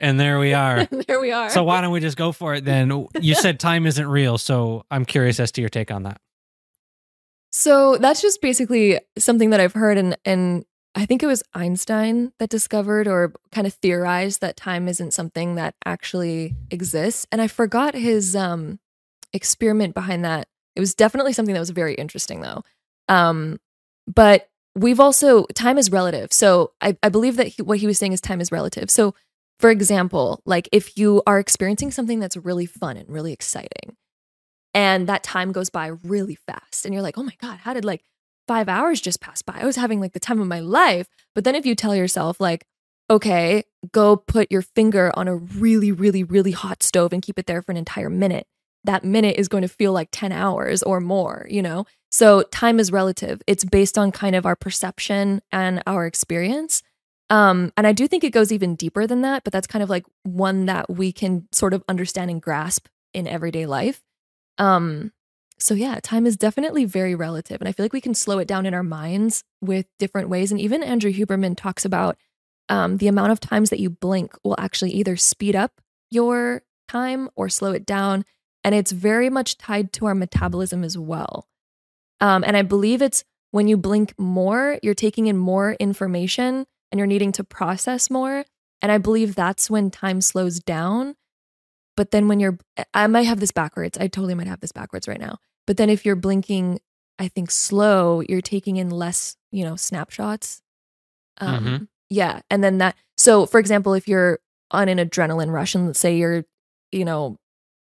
and there we are. there we are. So why don't we just go for it then? You said time isn't real, so I'm curious as to your take on that. So that's just basically something that I've heard, and and I think it was Einstein that discovered or kind of theorized that time isn't something that actually exists. And I forgot his um, experiment behind that. It was definitely something that was very interesting, though. Um, but we've also time is relative. So I, I believe that he, what he was saying is time is relative. So for example, like if you are experiencing something that's really fun and really exciting, and that time goes by really fast and you're like oh my god how did like five hours just pass by i was having like the time of my life but then if you tell yourself like okay, go put your finger on a really, really, really hot stove and keep it there for an entire minute. That minute is going to feel like 10 hours or more, you know? So time is relative. It's based on kind of our perception and our experience. Um, and I do think it goes even deeper than that, but that's kind of like one that we can sort of understand and grasp in everyday life. Um, so yeah, time is definitely very relative. And I feel like we can slow it down in our minds with different ways. And even Andrew Huberman talks about um, the amount of times that you blink will actually either speed up your time or slow it down. And it's very much tied to our metabolism as well. Um, and I believe it's when you blink more, you're taking in more information and you're needing to process more. And I believe that's when time slows down. But then when you're, I might have this backwards. I totally might have this backwards right now. But then if you're blinking, I think slow, you're taking in less, you know, snapshots. Um, Mhm. Yeah. And then that, so for example, if you're on an adrenaline rush and let's say you're, you know,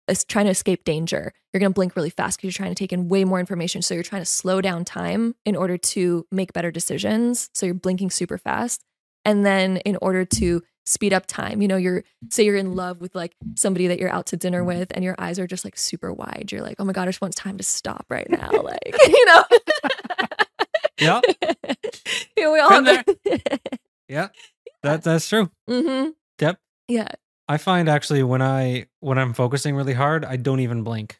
es- trying to escape danger, you're going to blink really fast because you're trying to take in way more information. So you're trying to slow down time in order to make better decisions. So you're blinking super fast. And then in order to speed up time, you know, you're, say you're in love with like somebody that you're out to dinner with and your eyes are just like super wide. You're like, oh my God, I just want time to stop right now. Like, you know? Yeah. Yeah, we all Been have Yeah. That that's true. hmm Yep. Yeah. I find actually when I when I'm focusing really hard, I don't even blink.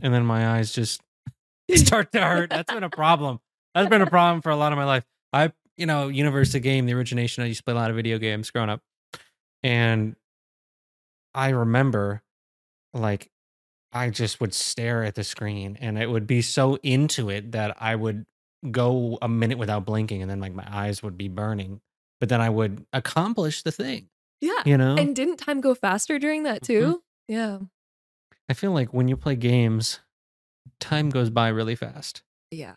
And then my eyes just start to hurt. That's been a problem. That's been a problem for a lot of my life. I, you know, Universe Game, the origination, I used to play a lot of video games growing up. And I remember like I just would stare at the screen and it would be so into it that I would go a minute without blinking and then like my eyes would be burning. But then I would accomplish the thing, Yeah. you know? And didn't time go faster during that too? Yeah. I feel like when you play games, time goes by really fast. Yeah.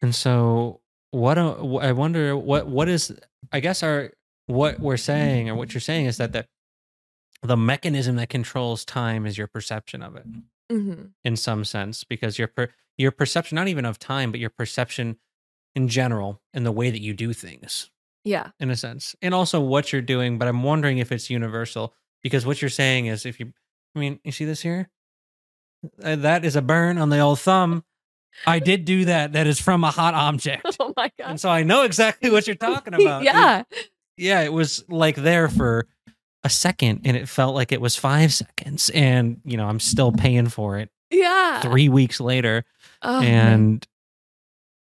And so what a- I wonder what what is I guess our what we're saying or what you're saying is that the the mechanism that controls time is your perception of it hmm in some sense because your per, your perception not even of time but your perception in general and the way that you do things Yeah. in a sense and also what you're doing but i'm wondering if it's universal because what you're saying is if you i mean you see this here Uh, that is a burn on the old thumb i did do that that is from a hot object Oh my God. and so i know exactly what you're talking about It- yeah. yeah it was like there for a second and it felt like it was five seconds and you know i'm still paying for it Yeah. three weeks later Oh, man. and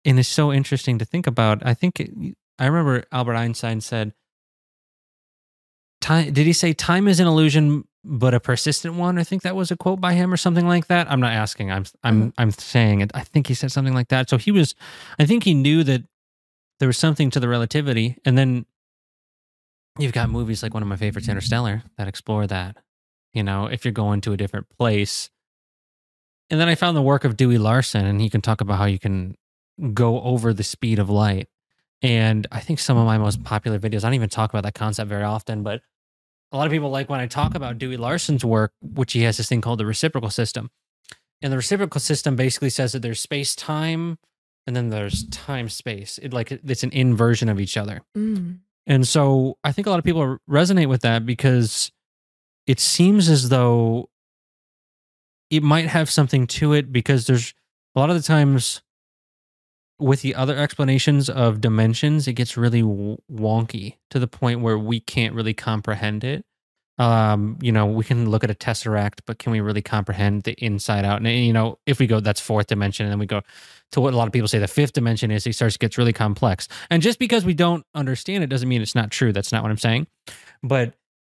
and it's so interesting to think about i think it, i remember albert einstein said time did he say time is an illusion but a persistent one? I think that was a quote by him or something like that. I'm not asking. I'm i'm Mhm. i'm saying it. I think he said something like that. So he was i think he knew that there was something to the relativity. And then you've got movies like one of my favorites interstellar that explore that you know if you're going to a different place. And then I found the work of Dewey Larson, and he can talk about how you can go over the speed of light. And I think some of my most popular videos, I don't even talk about that concept very often, but a lot of people like when I talk about Dewey Larson's work, which he has this thing called the reciprocal system. And the reciprocal system basically says that there's space time and then there's time space. It like it's an inversion of each other. Mm. And so I think a lot of people resonate with that because it seems as though it might have something to it because there's a lot of the times with the other explanations of dimensions, it gets really wonky to the point where we can't really comprehend it. Um, you know, we can look at a tesseract, but can we really comprehend the inside out? And you know, if we go, that's fourth dimension, and then we go to what a lot of people say the fifth dimension is, it starts gets really complex. And just because we don't understand it doesn't mean it's not true. That's not what I'm saying. But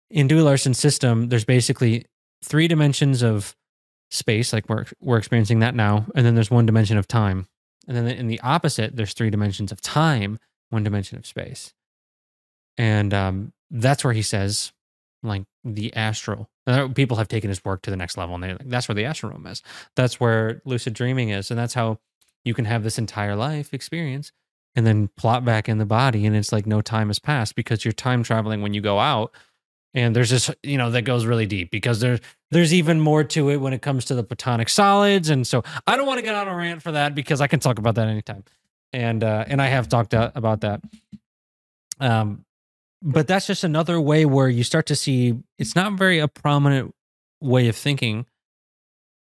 in Dewey Larson's system, there's basically three dimensions of space, like we're we're experiencing that now, and then there's one dimension of time. And then in the opposite, there's three dimensions of time, one dimension of space. And um, that's where he says, like the astral. uh, People have taken his work to the next level, and they're like, that's where the astral room is. That's where lucid dreaming is, and that's how you can have this entire life experience, and then plot back in the body, and it's like no time has passed because you're time traveling when you go out. And there's this, you know, that goes really deep because there's there's even more to it when it comes to the platonic solids, and so I don't want to get on a rant for that because I can talk about that anytime, and uh, and I have talked uh, about that. Um, but that's just another way where you start to see it's not very a prominent way of thinking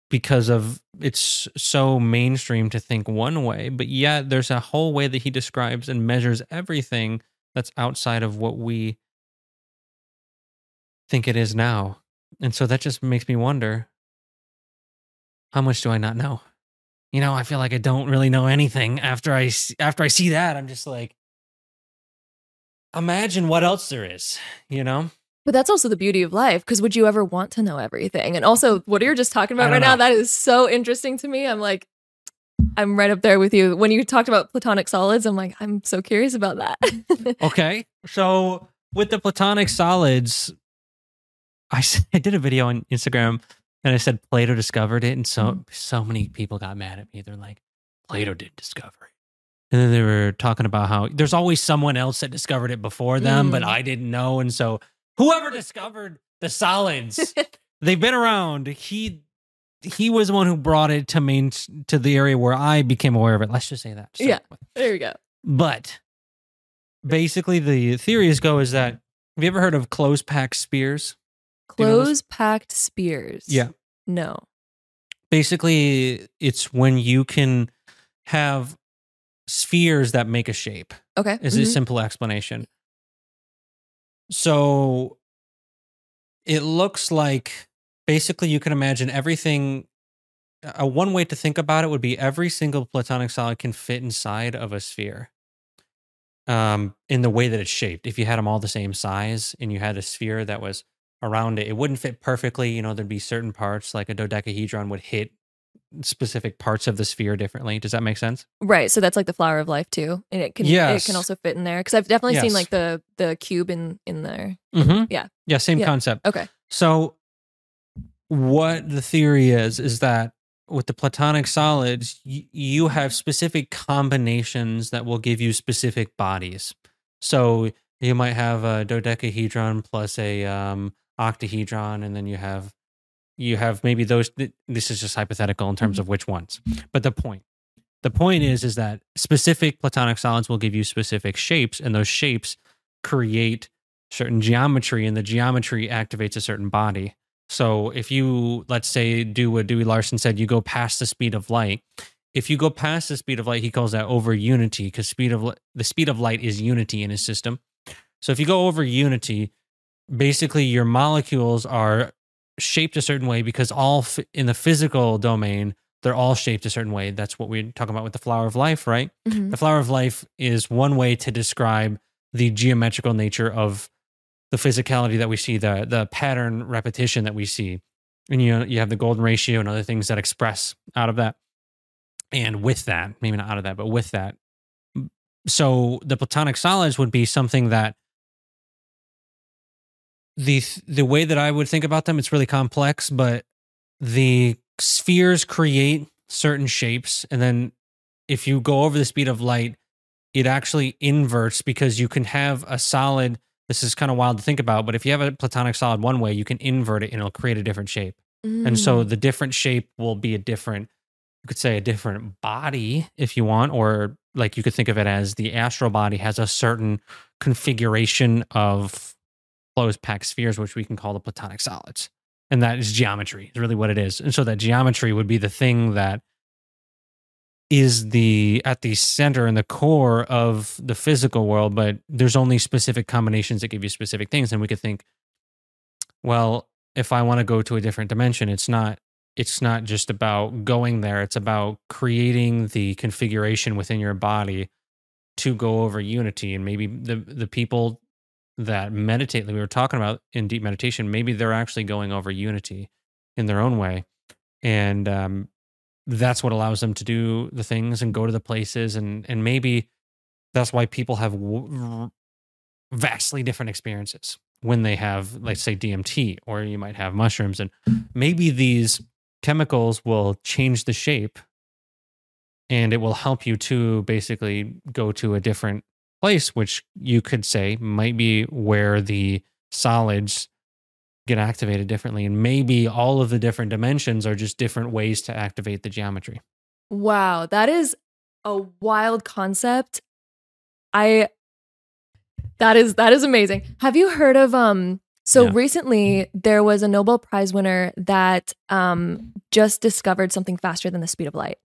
because of it's so mainstream to think one way, but yet there's a whole way that he describes and measures everything that's outside of what we think it is now. And so that just makes me wonder how much do I not know? You know, I feel like I don't really know anything after I after I see that. I'm just like imagine what else there is, you know? But that's also the beauty of life because would you ever want to know everything? And also, what you're just talking about right know. now, that is so interesting to me. I'm like, I'm right up there with you. When you talked about platonic solids, I'm like, I'm so curious about that. okay. So, with the platonic solids, I, I did a video on Instagram and I said Plato discovered it. And so, mm-hmm. so many people got mad at me. They're like, Plato didn't discover it. And then they were talking about how there's always someone else that discovered it before them, mm. but I didn't know. And so whoever discovered the solids, they've been around. He he was the one who brought it to main to the area where I became aware of it. Let's just say that. Yeah, there you go. But basically, the theories go is that have you ever heard of close pack spheres? Close packed spheres. Yeah. No. Basically, it's when you can have spheres that make a shape. Okay. Is mm-hmm. a simple explanation. So it looks like basically you can imagine everything. A one way to think about it would be every single platonic solid can fit inside of a sphere um, in the way that it's shaped. If you had them all the same size and you had a sphere that was around it, it wouldn't fit perfectly. You know, there'd be certain parts like a dodecahedron would hit specific parts of the sphere differently. Does that make sense? Right. So that's like the flower of life too, and it can yes. it can also fit in there because I've definitely yes. seen like the the cube in in there. Mm-hmm. Yeah. Yeah. Same yeah. concept. Okay. So what the theory is is that with the platonic solids, y- you have specific combinations that will give you specific bodies. So you might have a dodecahedron plus a um, octahedron, and then you have you have maybe those this is just hypothetical in terms mm-hmm. of which ones but the point the point is is that specific platonic solids will give you specific shapes and those shapes create certain geometry and the geometry activates a certain body. So if you let's say do what dewey larson said you go past the speed of light. If you go past the speed of light he calls that over unity because speed of the speed of light is unity in his system. So if you go over unity basically your molecules are shaped a certain way because all f- in the physical domain they're all shaped a certain way. That's what we're talking about with the flower of life right? Mm-hmm. the flower of life is one way to describe the geometrical nature of the physicality that we see the the pattern repetition that we see. And you know, you have the golden ratio and other things that express out of that and with that maybe not out of that but with that. So the platonic solids would be something that the the way that I would think about them, it's really complex, but the spheres create certain shapes, and then if you go over the speed of light, it actually inverts because you can have a solid. This is kind of wild to think about, but if you have a platonic solid one way, you can invert it and it'll create a different shape. Mm. And so mm. the different shape will be a different, you could say a different body if you want, or like you could think of it as the astral body has a certain configuration of closed packed spheres, which we can call the platonic solids. And that is geometry, is really what it is. And so that geometry would be the thing that is the at the center and the core of the physical world, but there's only specific combinations that give you specific things. And we could think, well, if I want to go to a different dimension, it's not it's not just about going there, it's about creating the configuration within your body to go over unity. And maybe the the people that meditate that we were talking about in deep meditation maybe they're actually going over unity in their own way. And um, that's what allows them to do the things and go to the places and and maybe that's why people have w- vastly different experiences when they have let's say DMT or you might have mushrooms. And maybe these chemicals will change the shape and it will help you to basically go to a different place, which you could say might be where the solids get activated differently. And maybe all of the different dimensions are just different ways to activate the geometry. Wow, that is a wild concept. I That is that is amazing. Have you heard of um so Yeah. recently there was a Nobel Prize winner that um just discovered something faster than the speed of light.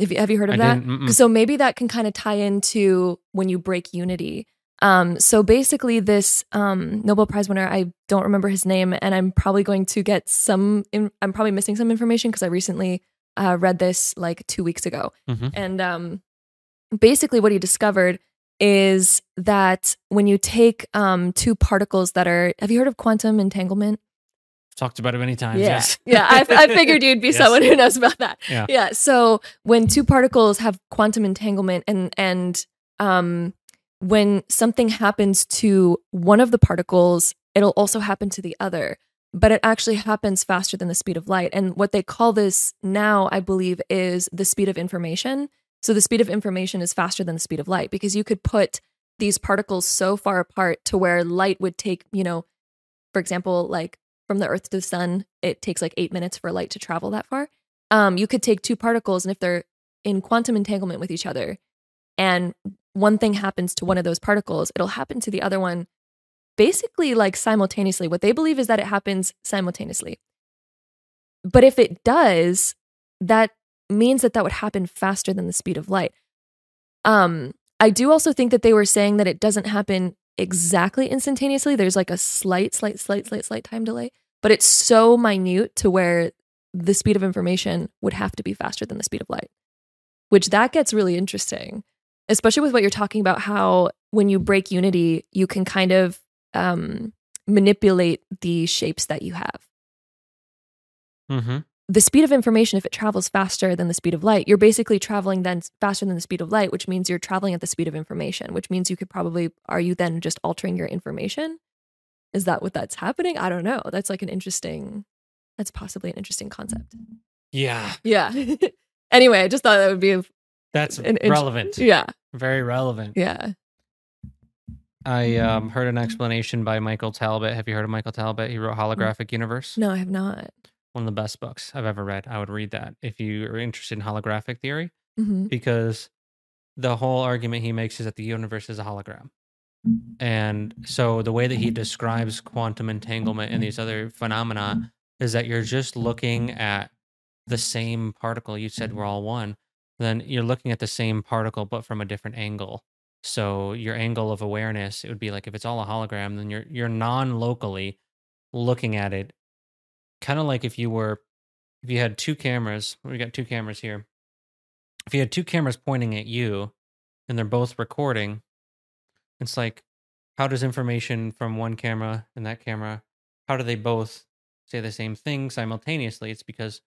Have you, have you heard of I that? So maybe that can kind of tie into when you break unity. Um, so basically, this um, Nobel Prize winner, I don't remember his name, and I'm probably going to get some. In, I'm probably missing some information because I recently uh, read this like two weeks ago. Mhm. And um, basically, what he discovered is that when you take um, two particles that are, have you heard of quantum entanglement? Talked about it many times. Yeah. Yes. yeah, I, I figured you'd be Yes. someone who knows about that. Yeah. Yeah. So when two particles have quantum entanglement and and um when something happens to one of the particles, it'll also happen to the other. But it actually happens faster than the speed of light. And what they call this now, I believe, is the speed of information. So the speed of information is faster than the speed of light because you could put these particles so far apart to where light would take, you know, for example, like from the earth to the sun, it takes like eight minutes for light to travel that far. Um, you could take two particles, and if they're in quantum entanglement with each other, and one thing happens to one of those particles, it'll happen to the other one basically like simultaneously. What they believe is that it happens simultaneously. But if it does, that means that that would happen faster than the speed of light. Um, I do also think that they were saying that it doesn't happen exactly instantaneously. There's like a slight, slight, slight, slight, slight time delay, but it's so minute to where the speed of information would have to be faster than the speed of light, which that gets really interesting, especially with what you're talking about. How when you break unity, you can kind of um, manipulate the shapes that you have Mm-hmm. The speed of information, if it travels faster than the speed of light, you're basically traveling then faster than the speed of light, which means you're traveling at the speed of information, which means you could probably, are you then just altering your information? Is that what that's happening? I don't know. That's like an interesting, that's possibly an interesting concept. Yeah. Yeah. anyway, I just thought that would be, a- That's An int- relevant. yeah, Very relevant. yeah. I um, heard an explanation by Michael Talbot. Have you heard of Michael Talbot? He wrote Holographic Universe. No, I have not. One of the best books I've ever read. I would read that if you are interested in holographic theory, hmm because the whole argument he makes is that the universe is a hologram. And so the way that he describes quantum entanglement and these other phenomena is that you're just looking at the same particle. You said we're all one. Then you're looking at the same particle, but from a different angle. So your angle of awareness, it would be like if it's all a hologram, then you're you're non-locally looking at it, kind of like if you were if you had two cameras. We got two cameras here. If you had two cameras pointing at you, and they're both recording, it's like how does information from one camera and that camera how do they both say the same thing simultaneously it's because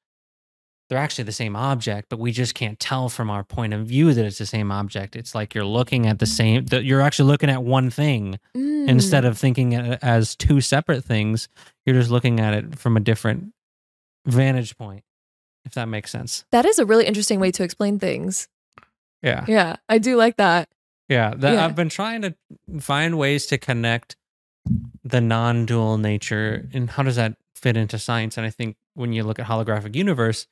they're actually the same object but we just can't tell from our point of view that it's the same object it's like you're looking at the same that you're actually looking at one thing Mm. instead of thinking it as two separate things you're just looking at it from a different vantage point if that makes sense that is a really interesting way to explain things. yeah Yeah, I do like that. Yeah, that, Yeah. I've been trying to find ways to connect the non-dual nature and how does that fit into science? And I think when you look at holographic universe,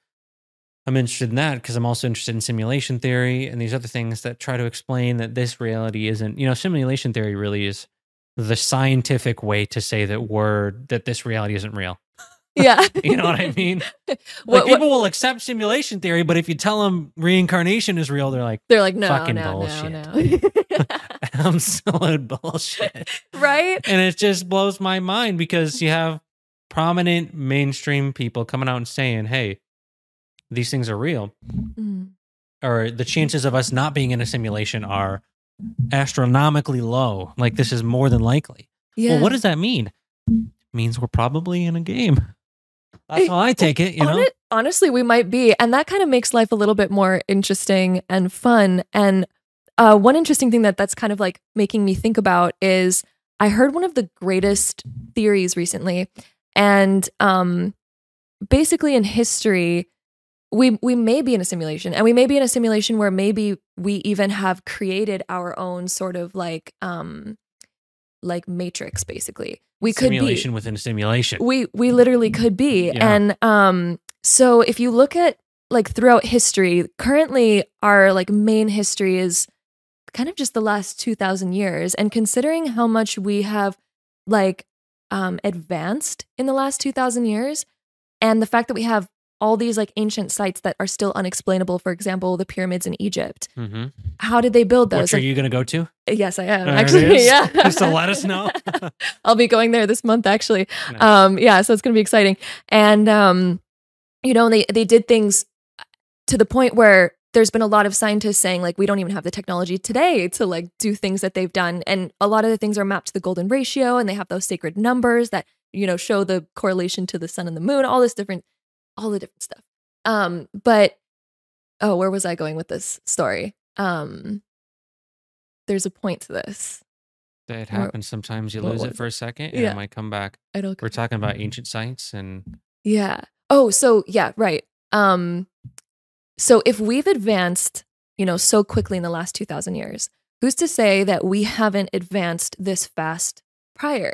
I'm interested in that because I'm also interested in simulation theory and these other things that try to explain that this reality isn't. You know, simulation theory really is the scientific way to say that we're that this reality isn't real. Yeah. You know what I mean? Like What- what- people will accept simulation theory, but if you tell them reincarnation is real, they're like They're like, no, Fucking no, bullshit. no, no. absolute bullshit. right? and it just blows my mind because you have prominent mainstream people coming out and saying, "Hey, these things are real," Mm. or the chances of us not being in a simulation are astronomically low. Like this is more than likely. Yeah. Well, what does that mean? means we're probably in a game. That's how I take it. You know, Hon- honestly, we might be. And that kind of makes life a little bit more interesting and fun. And uh, one interesting thing that that's kind of like making me think about is I heard one of the greatest theories recently. And um, basically, in history, we, we may be in a simulation and we may be in a simulation where maybe we even have created our own sort of like um like matrix basically we could be simulation within a simulation. we we literally could be Yeah. and um so if you look at like throughout history currently our like main history is kind of just the last 2000 years and considering how much we have like um advanced in the last 2000 years and the fact that we have all these like ancient sites that are still unexplainable for example the pyramids in Egypt Mm-hmm. how did they build those Which are you going to go to? yes I am There actually yeah Just to let us know. I'll be going there this month actually. Nice. Um yeah, so it's going to be exciting. And um you know, they they did things to the point where there's been a lot of scientists saying like we don't even have the technology today to like do things that they've done and a lot of the things are mapped to the golden ratio and they have those sacred numbers that you know show the correlation to the sun and the moon all this different all the different stuff um but oh where was i going with this story um there's a point to this Or- happens sometimes. You lose it for a second and Yeah. it might come back. it'll We're talking about ancient sites and Yeah. Oh, so yeah, right. Um so if we've advanced, you know, so quickly in the last 2000 years, who's to say that we haven't advanced this fast prior?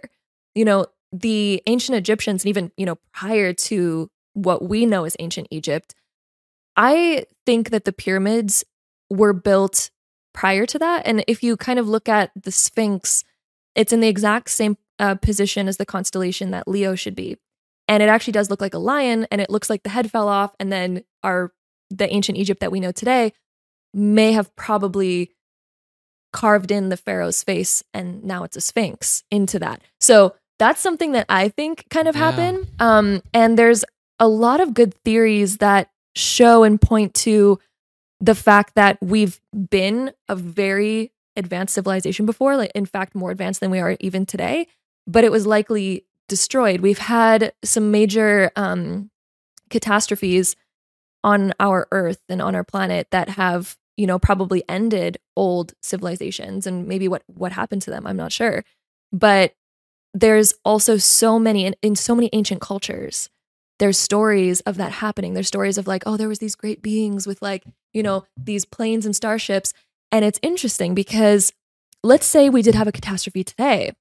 You know, the ancient Egyptians and even, you know, prior to what we know as ancient Egypt, I think that the pyramids were built prior to that. And if you kind of look at the Sphinx, it's in the exact same uh, position as the constellation that Leo should be. And it actually does look like a lion and it looks like the head fell off and then our the ancient egypt that we know today may have probably carved in the pharaoh's face and now it's a sphinx into that. So that's something that i think kind of Yeah. happened. Um and there's a lot of good theories that show and point to the fact that we've been a very advanced civilization before like in fact more advanced than we are even today but it was likely destroyed. We've had some major um, catastrophes on our Earth and on our planet that have, you know, probably ended old civilizations and maybe what what happened to them. I'm not sure, but there's also so many in, in so many ancient cultures. There's stories of that happening. There's stories of like, oh, there was these great beings with like, you know, these planes and starships, and it's interesting because let's say we did have a catastrophe today,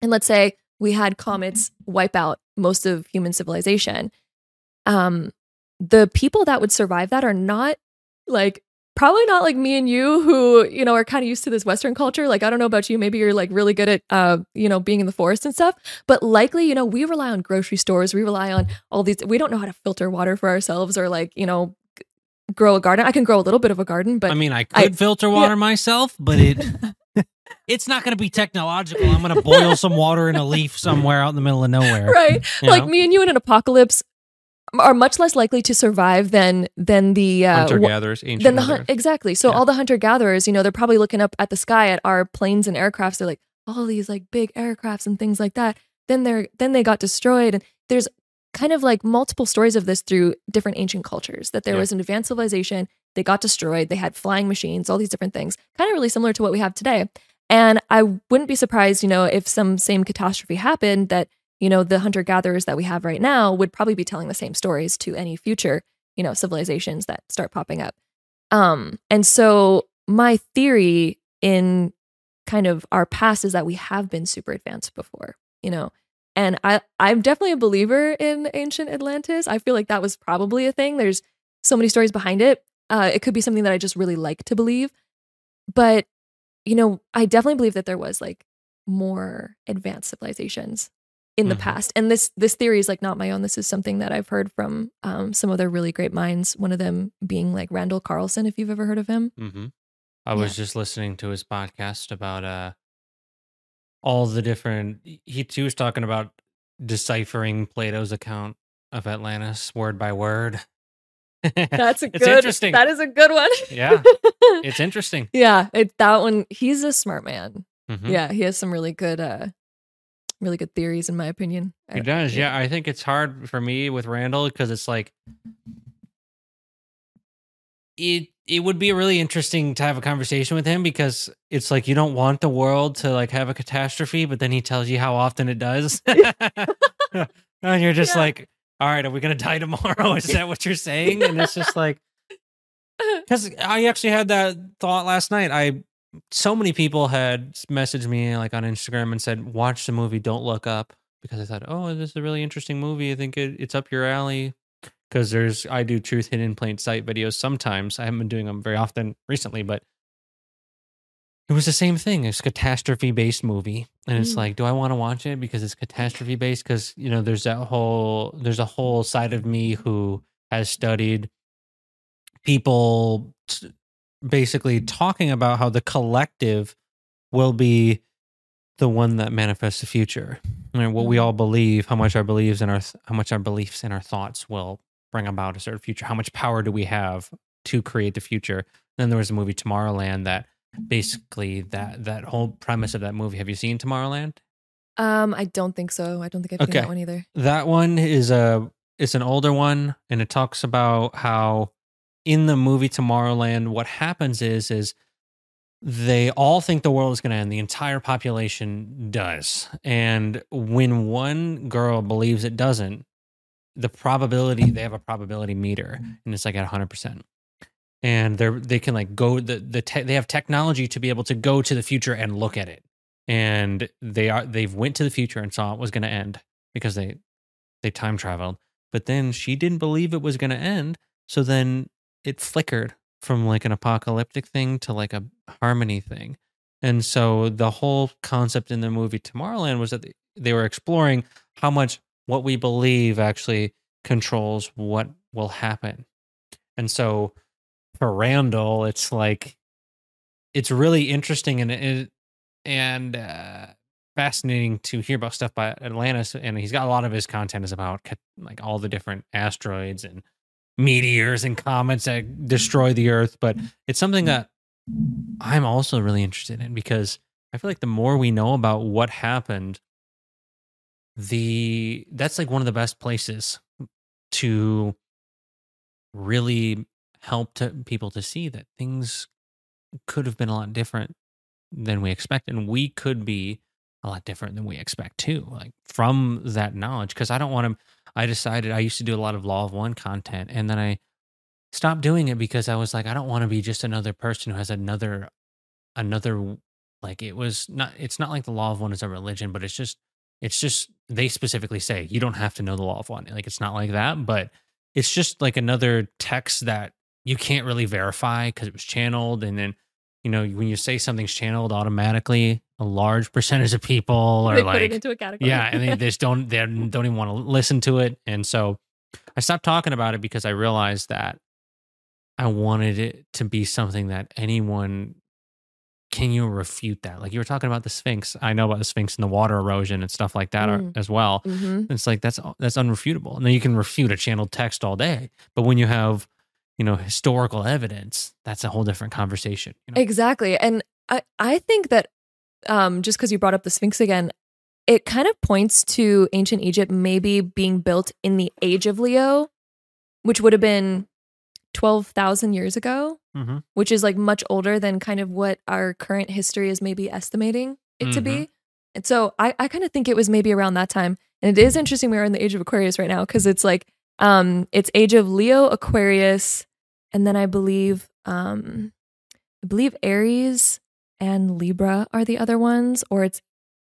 and let's say we had comets wipe out most of human civilization. Um, the people that would survive that are not like probably not like me and you who you know are kind of used to this western culture like i don't know about you maybe you're like really good at uh you know being in the forest and stuff but likely you know we rely on grocery stores we rely on all these we don't know how to filter water for ourselves or like you know grow a garden i can grow a little bit of a garden but I mean, I I- could filter water myself, but it it's not going to be technological. I'm going to boil some water in a leaf somewhere out in the middle of nowhere. right like know? me and you in an apocalypse are much less likely to survive than than the uh, Hunter gatherers, ancient than the hunt exactly. So Yeah. all the hunter gatherers, you know, they're probably looking up at the sky at our planes and aircrafts. They're like, all these like big aircrafts and things like that. Then they're then they got destroyed, and there's kind of like multiple stories of this through different ancient cultures. That there Yeah. was an advanced civilization, they got destroyed, they had flying machines, all these different things, kind of really similar to what we have today. And I wouldn't be surprised, you know, if some same catastrophe happened that you know the hunter gatherers that we have right now would probably be telling the same stories to any future you know civilizations that start popping up. Um and so my theory in kind of our past is that we have been super advanced before you know and i i'm definitely a believer in ancient atlantis. I feel like that was probably a thing. There's so many stories behind it. Uh it could be something that i just really like to believe. But you know i definitely believe that there was like more advanced civilizations in the Mhm. past and this this theory is like not my own this is something that i've heard from um, some other really great minds one of them being like randall carlson if you've ever heard of him hmm I was just listening to his podcast about uh all the different. He, he was talking about deciphering Plato's account of Atlantis word by word. that's a It's good interesting. that is a good one Yeah. it's interesting. yeah it, that one he's a smart man Mhm. yeah he has some really good uh really good theories in my opinion He does. Yeah, I think it's hard for me with Randall because it's like it it would be really interesting to have a conversation with him because it's like you don't want the world to like have a catastrophe, but then he tells you how often it does. and you're just Yeah. like, all right, are we gonna die tomorrow? Is that what you're saying? And it's just like because I actually had that thought last night. I so many people had messaged me like on Instagram and said, "Watch the movie Don't Look Up," because I thought, "Oh, this is a really interesting movie. I think it, it's up your alley." Because there's, I do truth hidden in plain sight videos sometimes. I haven't been doing them very often recently, but it was the same thing. It's a catastrophe based movie. And it's Mm. like, do I want to watch it because it's catastrophe based? Because, you know, there's that whole there's a whole side of me who has studied people basically talking about how the collective will be the one that manifests the future. And what we Mhm. all believe, how much our beliefs and our how much our beliefs and our thoughts will bring about a certain future. How much power do we have to create the future? Then there was a movie Tomorrowland that basically that that whole premise of that movie. Have you seen Tomorrowland? Um, I don't think so. I don't think I've seen that one either. That one is a it's an older one and it talks about how in the movie Tomorrowland what happens is is they all think the world is going to end the entire population does. And when one girl believes it doesn't the probability they have a probability meter mm-hmm. and it's like at 100% and they're they can like go the the te- they have technology to be able to go to the future and look at it. And they are they've went to the future and saw it was going to end because they they time traveled. But then she didn't believe it was going to end so then it flickered from like an apocalyptic thing to like a harmony thing and so the whole concept in the movie tomorrowland was that they, were exploring how much what we believe actually controls what will happen and so for randall it's like it's really interesting and and uh, fascinating to hear about stuff by Atlantis. And he's got a lot of his content is about like all the different asteroids and meteors and comets that destroy the Earth. But it's something that I'm also really interested in because I feel like the more we know about what happened, the that's like one of the best places to really help to people to see that things could have been a lot different than we expect and we could be a lot different than we expect too like from that knowledge because i don't want to i decided i used to do a lot of law of one content and then i stopped doing it because i was like i don't want to be just another person who has another another like it was not it's not like the law of one is a religion but it's just it's just they specifically say you don't have to know the law of one like it's not like that but it's just like another text that you can't really verify because it was channeled and then you know when you say something's channeled automatically a large percentage of people are they like put it into a category. yeah and they just don't they don't even want to listen to it. And so i stopped talking about it because i realized that i wanted it to be something that anyone can you refute that. Like you were talking about the sphinx. I know about the sphinx and the water erosion and stuff like that are- Mm. as well. Hmm it's like that's that's unrefutable. And then you can refute a channeled text all day but when you have you know historical evidence that's a whole different conversation you know? Exactly. And I, I think that um, just because you brought up the Sphinx again, it kind of points to ancient Egypt maybe being built in the age of Leo, which would have been 12,000 years ago, Mhm. which is like much older than kind of what our current history is maybe estimating it to be. And so I, I kind of think it was maybe around that time. And it is interesting we are in the age of Aquarius right now because it's like um it's age of Leo, Aquarius, and then I believe um I believe Aries and Libra are the other ones, or it's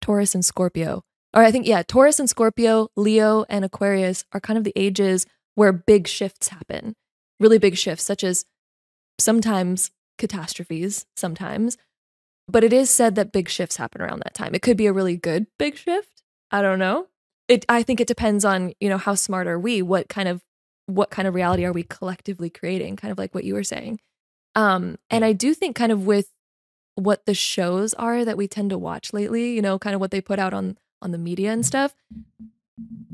Taurus and Scorpio. Or I think, yeah, Taurus and Scorpio, Leo and Aquarius are kind of the ages where big shifts happen, really big shifts, such as sometimes catastrophes, sometimes. But it is said that big shifts happen around that time. It could be a really good big shift. I don't know. It I think it depends on, you know, how smart are we? What kind of what kind of reality are we collectively creating? Kind of like what you were saying. Um, and I do think kind of with what the shows are that we tend to watch lately, you know, kind of what they put out on on the media and stuff,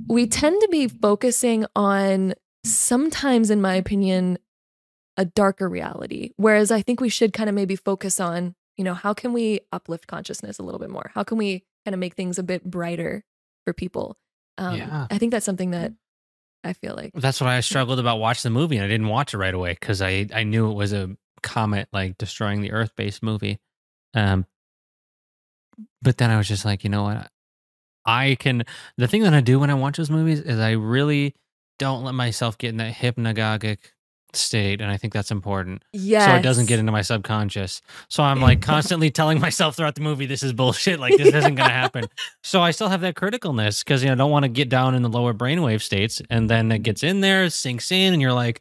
we tend to be focusing on sometimes in my opinion a darker reality. Whereas I think we should kind of maybe focus on, you know, how can we uplift consciousness a little bit more? How can we kind of make things a bit brighter for people? Um, Yeah. I think that's something that I feel like that's what i struggled about watching the movie and i didn't watch it right away because i i knew it was a comet like destroying the earth based movie um but then i was just like you know what i can the thing that i do when i watch those movies is i really don't let myself get in that hypnagogic state and i think that's important yeah so it doesn't get into my subconscious. So I'm like constantly telling myself throughout the movie, this is bullshit. Like this isn't going to happen. So I still have that criticalness because you know I don't want to get down in the lower brainwave states, and then it gets in there, sinks in, and you're like,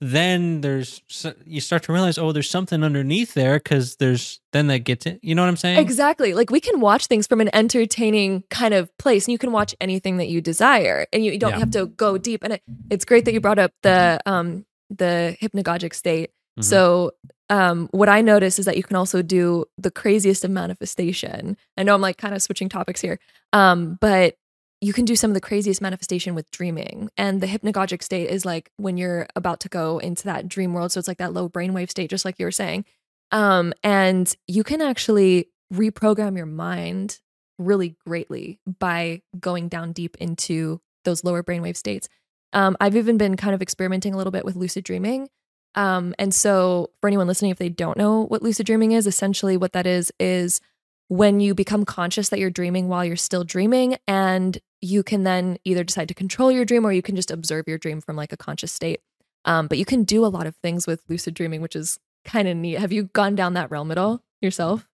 then there's you start to realize, oh, there's something underneath there because there's then that gets it. You know what I'm saying? Exactly. Like we can watch things from an entertaining kind of place, and you can watch anything that you desire, and you, you don't Yeah. have to go deep. And it, it's great that you brought up the um the hypnagogic state. Mhm. So um what I notice is that you can also do the craziest of manifestation. I know I'm like kind of switching topics here. Um, but you can do some of the craziest manifestation with dreaming. And the hypnagogic state is like when you're about to go into that dream world. So it's like that low brainwave state, just like you were saying. Um, and you can actually reprogram your mind really greatly by going down deep into those lower brainwave states. Um, I've even been kind of experimenting a little bit with lucid dreaming. Um, and so, for anyone listening, if they don't know what lucid dreaming is, essentially what that is is when you become conscious that you're dreaming while you're still dreaming, and you can then either decide to control your dream or you can just observe your dream from like a conscious state. Um, but you can do a lot of things with lucid dreaming, which is kind of neat. Have you gone down that realm at all yourself?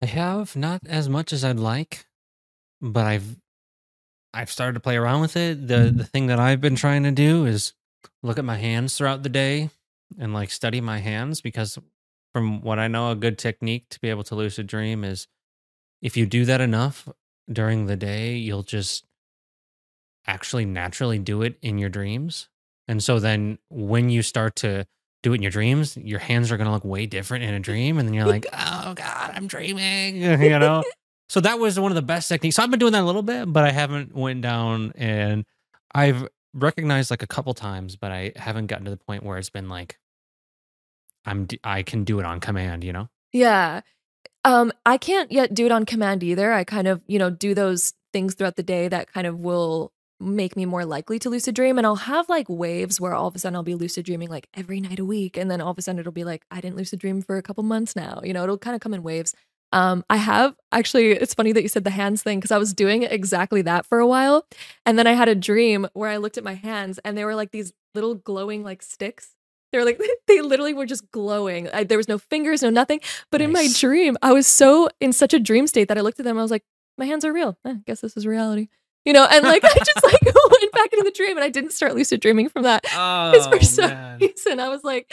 I have not as much as I'd like, but I've I've started to play around with it. The mm-hmm. the thing that I've been trying to do is look at my hands throughout the day and like study my hands because from what I know a good technique to be able to lucid dream is if you do that enough during the day, you'll just actually naturally do it in your dreams. And so then when you start to do it in your dreams, your hands are going to look way different in a dream. And then you're like, oh God, I'm dreaming, you know? So that was one of the best techniques. So I've been doing that a little bit, but I haven't went down and I've recognized like a couple times, but I haven't gotten to the point where it's been like, I'm, I can do it on command, you know? Yeah. Um, I can't yet do it on command either. I kind of, you know, do those things throughout the day that kind of will make me more likely to lucid dream. And I'll have like waves where all of a sudden I'll be lucid dreaming like every night a week. And then all of a sudden it'll be like, I didn't lucid dream for a couple months now. You know, it'll kind of come in waves. Um, I have actually, it's funny that you said the hands thing because I was doing exactly that for a while. And then I had a dream where I looked at my hands and they were like these little glowing like sticks. They were like, they literally were just glowing. I, there was no fingers, no nothing. But in my dream, I was so in such a dream state that I looked at them. I was like, my hands are real. Eh, I guess this is reality. You know, and like I just like went back into the dream and I didn't start lucid dreaming from that. Because Oh, for some reason I was like,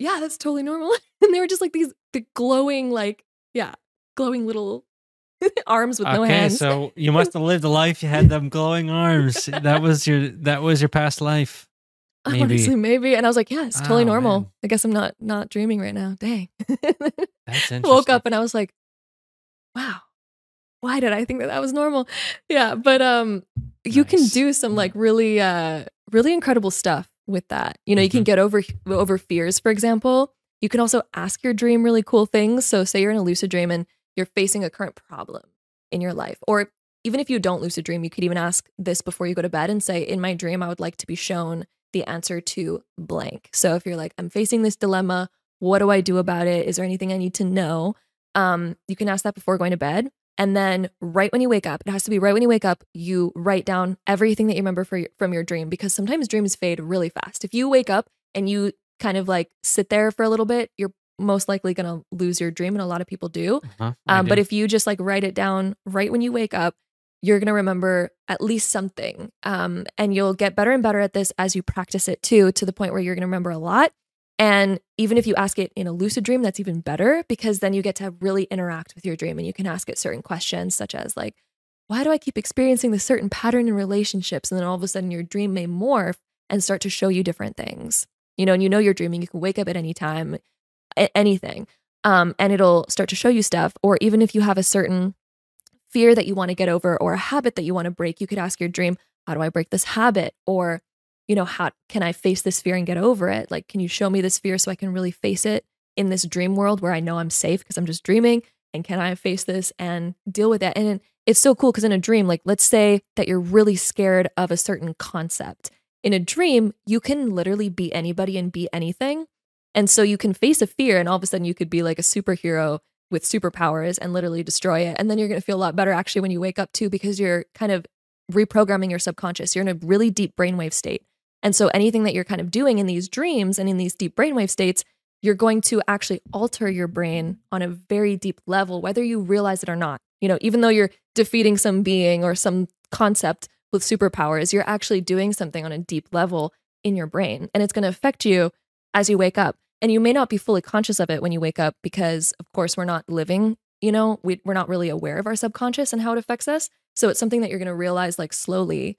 yeah, that's totally normal. And they were just like these the glowing, like, yeah, glowing little arms with no okay, hands. so you must have lived a life. You had them glowing arms. that was your that was your past life. maybe. Honestly, maybe. And I was like, yeah, it's totally Oh, normal. man. I guess I'm not not dreaming right now. Dang. That's interesting. woke up and I was like, wow, why did I think that that was normal? Yeah, but um, you can do some like really uh really incredible stuff with that. You know, you can get over over fears, for example. You can also ask your dream really cool things. So, say you're in a lucid dream and you're facing a current problem in your life, or even if you don't lucid dream, you could even ask this before you go to bed and say, "In my dream, I would like to be shown the answer to blank." So, if you're like, "I'm facing this dilemma," what do I do about it? Is there anything I need to know? Um, you can ask that before going to bed. And then right when you wake up, it has to be right when you wake up, you write down everything that you remember your, from your dream because sometimes dreams fade really fast. If you wake up and you kind of like sit there for a little bit, you're most likely going to lose your dream and a lot of people do. Uh-huh, Um, but if you just like write it down right when you wake up, you're going to remember at least something. Um, and you'll get better and better at this as you practice it too, to the point where you're going to remember a lot. And even if you ask it in a lucid dream, that's even better because then you get to really interact with your dream and you can ask it certain questions, such as, like, why do I keep experiencing this certain pattern in relationships? And then all of a sudden your dream may morph and start to show you different things. You know, and you know you're dreaming, you can wake up at any time, anything. Um, and it'll start to show you stuff. Or even if you have a certain fear that you want to get over or a habit that you want to break, you could ask your dream, how do I break this habit? Or, you know, how can I face this fear and get over it? Like, can you show me this fear so I can really face it in this dream world where I know I'm safe because I'm just dreaming? And can I face this and deal with that? And it's so cool because in a dream, like, let's say that you're really scared of a certain concept. In a dream, you can literally be anybody and be anything. And so you can face a fear, and all of a sudden you could be like a superhero with superpowers and literally destroy it. And then you're going to feel a lot better actually when you wake up too, because you're kind of reprogramming your subconscious. You're in a really deep brainwave state. And so anything that you're kind of doing in these dreams and in these deep brainwave states, you're going to actually alter your brain on a very deep level, whether you realize it or not. You know, even though you're defeating some being or some concept with superpowers, you're actually doing something on a deep level in your brain. And it's going to affect you as you wake up. And you may not be fully conscious of it when you wake up because, of course, we're not living, you know, we, we're not really aware of our subconscious and how it affects us. So it's something that you're going to realize like slowly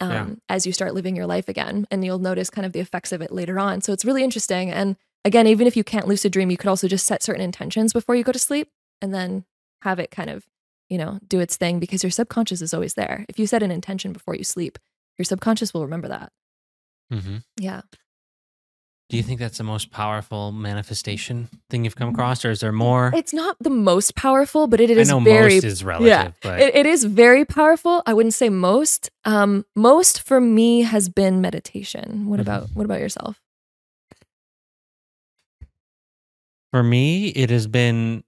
um, Yeah. as you start living your life again. And you'll notice kind of the effects of it later on. So it's really interesting. And again, even if you can't lucid dream, you could also just set certain intentions before you go to sleep and then have it kind of, you know, do its thing because your subconscious is always there. If you set an intention before you sleep, your subconscious will remember that. Mm-hmm. Yeah. Do you think that's the most powerful manifestation thing you've come across, or is there more? It's not the most powerful, but it I know very most is relative, but it, it is very powerful. I wouldn't say most. Um, most for me has been meditation. What Mhm. about what about yourself? For me, it has been.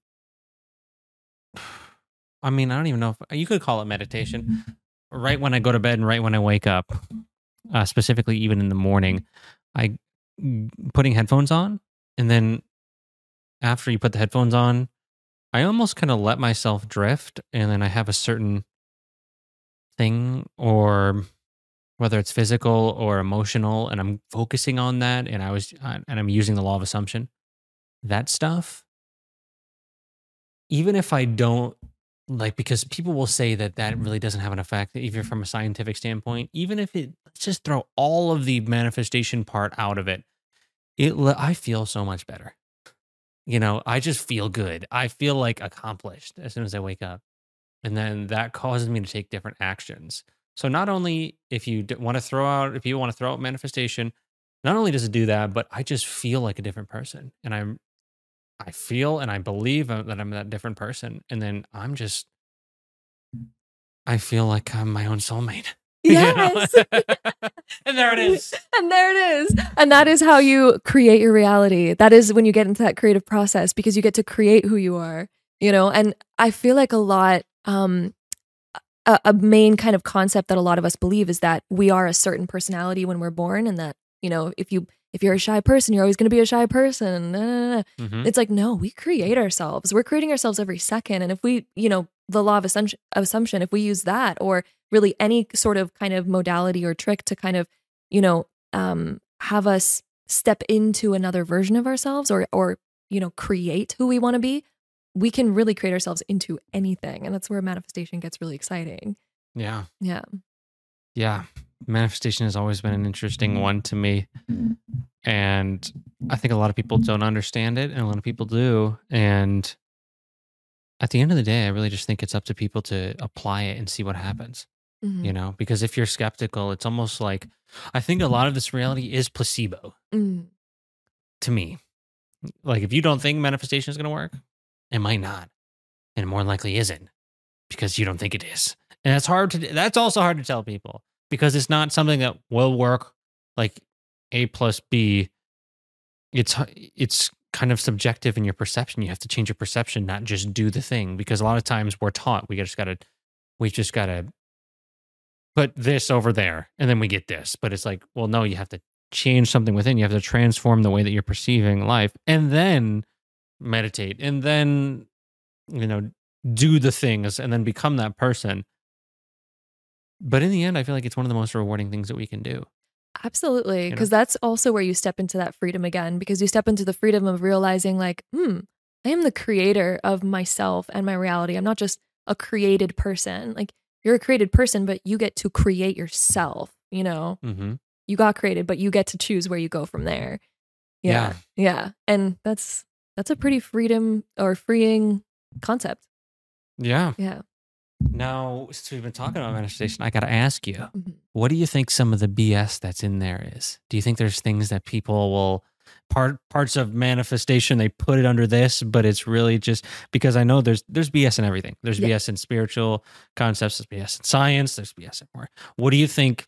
I mean, I don't even know if you could call it meditation. Right when I go to bed and right when I wake up, uh, specifically even in the morning, I putting headphones on, and then after you put the headphones on, I almost kind of let myself drift, and then I have a certain thing or whether it's physical or emotional and i'm focusing on that and i was and i'm using the law of assumption. That stuff even if i don't like because people will say that that really doesn't have an effect even mm-hmm. from a scientific standpoint even if it let's just throw all of the manifestation part out of it it i feel so much better. You know i just feel good. I feel like accomplished as soon as i wake up and then that causes me to take different actions. So not only if you want to throw out if you want to throw out manifestation not only does it do that but i just feel like a different person and i'm i feel and i believe uh, that i'm that different person and then i'm just i feel like i'm my own soulmate you know? Yes. and there it is and there it is. And that is how you create your reality. That is when you get into that creative process because you get to create who you are, you know? And I feel like a lot, um, a, a main kind of concept that a lot of us believe is that we are a certain personality when we're born and that, you know, if you, if you're a shy person, you're always going to be a shy person. Nah, nah, nah. Mhm. It's like, no, we create ourselves. We're creating ourselves every second. And if we, you know, the law of assumption, assumption, if we use that or really any sort of kind of modality or trick to kind of, you know, um, have us step into another version of ourselves or, or, you know, create who we want to be, we can really create ourselves into anything. And that's where manifestation gets really exciting. yeah Yeah. yeah manifestation has always been an interesting one to me and i think a lot of people don't understand it and a lot of people do and at the end of the day i really just think it's up to people to apply it and see what happens Mhm. you know because if you're skeptical it's almost like i think a lot of this reality is placebo Mm. to me like if you don't think manifestation is going to work it might not and more likely isn't because you don't think it is and that's hard to that's also hard to tell people because it's not something that will work like a plus b it's it's kind of subjective in your perception you have to change your perception not just do the thing because a lot of times we're taught we just gotta we just gotta put this over there and then we get this but it's like well no you have to change something within you have to transform the way that you're perceiving life and then meditate and then you know do the things and then become that person but in the end i feel like it's one of the most rewarding things that we can do Absolutely. know? Because that's also where you step into that freedom again, because you step into the freedom of realizing, like, hmm, I am the creator of myself and my reality. I'm not just a created person. Like, you're a created person, but you get to create yourself. You know, mm-hmm. you got created, but you get to choose where you go from there. Yeah. Yeah. And that's, that's a pretty freedom or freeing concept. yeah Yeah. now since we've been talking about manifestation i gotta ask you Mhm. what do you think some of the bs that's in there is do you think there's things that people will part parts of manifestation they put it under this but it's really just because i know there's there's bs in everything there's Yeah. bs in spiritual concepts there's bs in science there's bs in more what do you think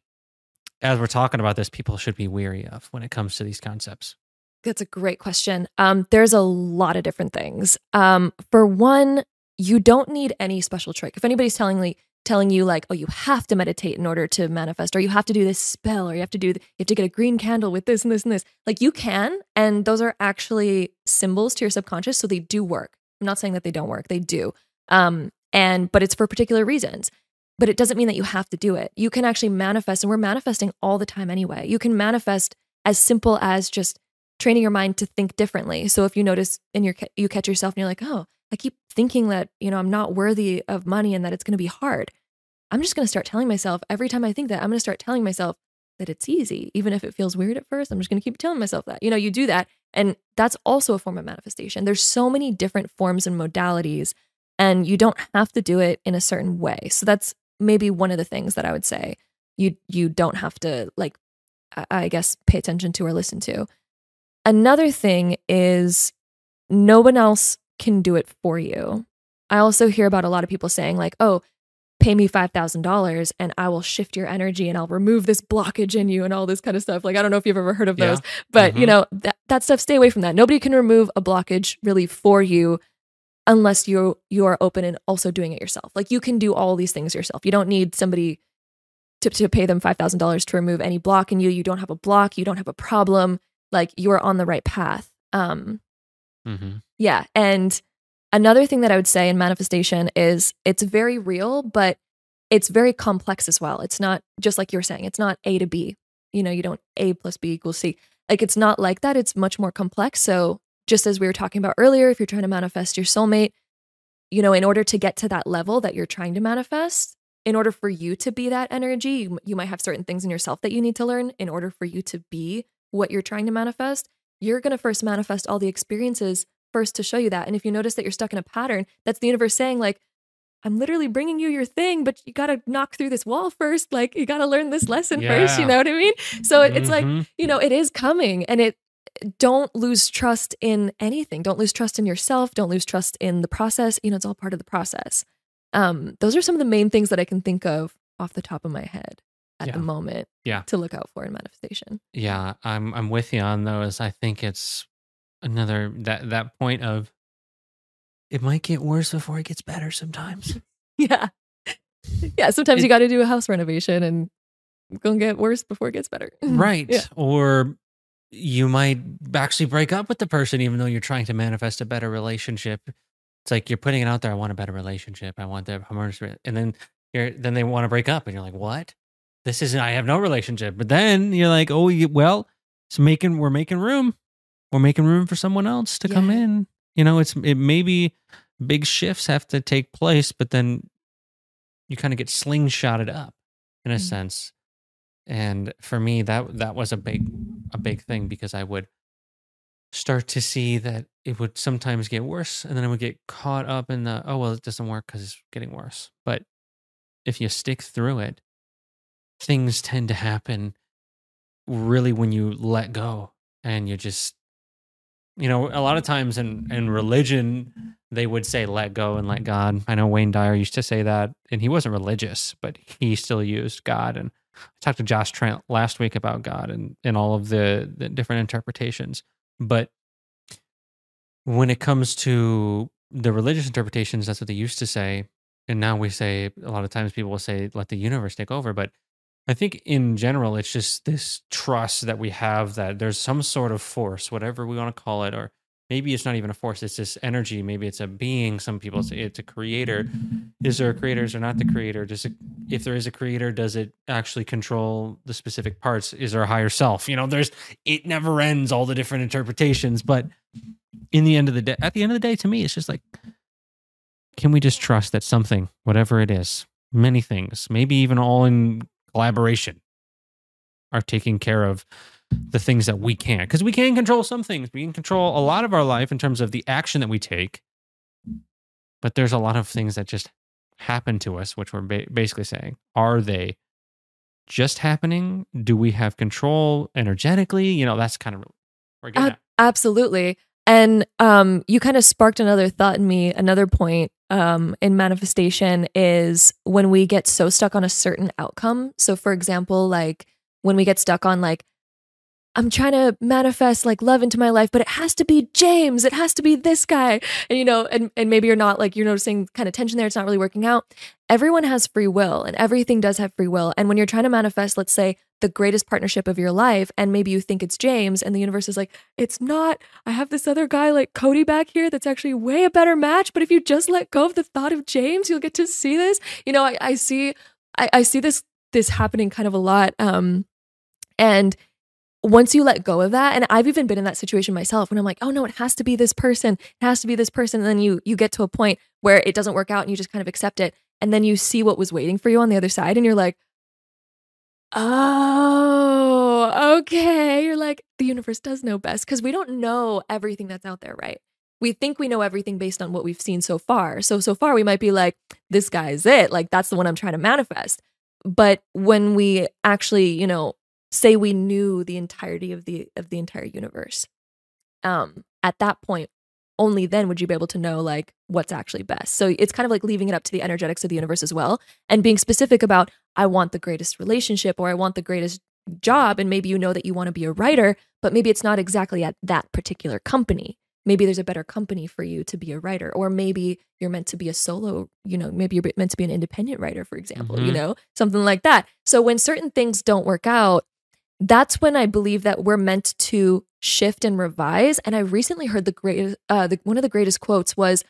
as we're talking about this people should be weary of when it comes to these concepts That's a great question. Um, there's a lot of different things. Um, for one, you don't need any special trick. If anybody's telling me telling you like, oh, you have to meditate in order to manifest, or you have to do this spell, or you have to do you have to get a green candle with this and this and this, like you can, and those are actually symbols to your subconscious, so they do work. I'm not saying that they don't work; they do. Um, and but it's for particular reasons. But it doesn't mean that you have to do it. You can actually manifest, and we're manifesting all the time anyway. You can manifest as simple as just training your mind to think differently. So if you notice and you you catch yourself and you're like, "Oh, I keep thinking that, you know, I'm not worthy of money and that it's going to be hard." I'm just going to start telling myself every time I think that, I'm going to start telling myself that it's easy, even if it feels weird at first. I'm just going to keep telling myself that. You know, you do that and that's also a form of manifestation. There's so many different forms and modalities and you don't have to do it in a certain way. So that's maybe one of the things that I would say you you don't have to like I guess pay attention to or listen to. Another thing is no one else can do it for you. I also hear about a lot of people saying like, "Oh, pay me $5,000 and I will shift your energy and I'll remove this blockage in you and all this kind of stuff." Like I don't know if you've ever heard of those, yeah. but mm-hmm. you know, that that stuff stay away from that. Nobody can remove a blockage really for you unless you you are open and also doing it yourself. Like you can do all these things yourself. You don't need somebody to, to pay them $5,000 to remove any block in you. You don't have a block, you don't have a problem. Like you are on the right path. Um, mm-hmm. Yeah. And another thing that I would say in manifestation is it's very real, but it's very complex as well. It's not just like you're saying, it's not A to B. You know, you don't A plus B equals C. Like it's not like that. It's much more complex. So, just as we were talking about earlier, if you're trying to manifest your soulmate, you know, in order to get to that level that you're trying to manifest, in order for you to be that energy, you, you might have certain things in yourself that you need to learn in order for you to be what you're trying to manifest. You're going to first manifest all the experiences first to show you that. And if you notice that you're stuck in a pattern, that's the universe saying, like, I'm literally bringing you your thing, but you got to knock through this wall first. Like, you got to learn this lesson yeah. first. You know what I mean? So it's mm-hmm. like, you know, it is coming and it, don't lose trust in anything. Don't lose trust in yourself. Don't lose trust in the process. You know, it's all part of the process. Um, those are some of the main things that I can think of off the top of my head at yeah. the moment. Yeah. To look out for in manifestation. Yeah, I'm I'm with you on those. I think it's another that that point of it might get worse before it gets better sometimes. yeah. Yeah, sometimes it, you got to do a house renovation and gonna get worse before it gets better. right. Yeah. Or you might actually break up with the person even though you're trying to manifest a better relationship it's like you're putting it out there. I want a better relationship. I want the harmonious, and then you're then they want to break up, and you're like, what? This isn't. I have no relationship. But then you're like, oh, well, it's making we're making room. We're making room for someone else to yeah. come in. You know, it's it maybe big shifts have to take place, but then you kind of get slingshotted up in a mm-hmm. sense. And for me, that that was a big a big thing because I would start to see that it would sometimes get worse and then I would get caught up in the oh well it doesn't work because it's getting worse. But if you stick through it, things tend to happen really when you let go and you just you know a lot of times in in religion they would say let go and let god i know wayne dyer used to say that and he wasn't religious but he still used god and i talked to josh trent last week about god and and all of the the different interpretations but when it comes to the religious interpretations, that's what they used to say. And now we say, a lot of times people will say, let the universe take over. But I think in general, it's just this trust that we have that there's some sort of force, whatever we want to call it, or maybe it's not even a force, it's this energy. Maybe it's a being. Some people say it's a creator. Is there a creator? Is there not the creator? Does it, if there is a creator, does it actually control the specific parts? Is there a higher self? You know, there's, it never ends, all the different interpretations. But in the end of the day, at the end of the day, to me, it's just like, can we just trust that something, whatever it is, many things, maybe even all in collaboration, are taking care of the things that we can't? Because we can control some things. We can control a lot of our life in terms of the action that we take. But there's a lot of things that just happen to us, which we're ba- basically saying, are they just happening? Do we have control energetically? You know, that's kind of we're getting Absolutely. And um, you kind of sparked another thought in me. Another point um, in manifestation is when we get so stuck on a certain outcome. So, for example, like when we get stuck on like I'm trying to manifest like love into my life, but it has to be James. It has to be this guy. And you know, and, and maybe you're not like you're noticing kind of tension there. It's not really working out. Everyone has free will and everything does have free will. And when you're trying to manifest, let's say, the greatest partnership of your life, and maybe you think it's James, and the universe is like, it's not. I have this other guy like Cody back here that's actually way a better match. But if you just let go of the thought of James, you'll get to see this. You know, I, I see I, I see this this happening kind of a lot. Um and once you let go of that, and I've even been in that situation myself when I'm like, oh no, it has to be this person, it has to be this person. And then you you get to a point where it doesn't work out and you just kind of accept it. And then you see what was waiting for you on the other side, and you're like, oh, okay. You're like, the universe does know best because we don't know everything that's out there, right? We think we know everything based on what we've seen so far. So, so far, we might be like, this guy's it. Like, that's the one I'm trying to manifest. But when we actually, you know, say we knew the entirety of the of the entire universe, um, at that point, only then would you be able to know like what's actually best. So it's kind of like leaving it up to the energetics of the universe as well and being specific about I want the greatest relationship or I want the greatest job and maybe you know that you want to be a writer, but maybe it's not exactly at that particular company. Maybe there's a better company for you to be a writer or maybe you're meant to be a solo, you know, maybe you're meant to be an independent writer for example, Mhm. you know, something like that. So when certain things don't work out, that's when I believe that we're meant to shift and revise. And I recently heard the greatest, uh, the, one of the greatest quotes was,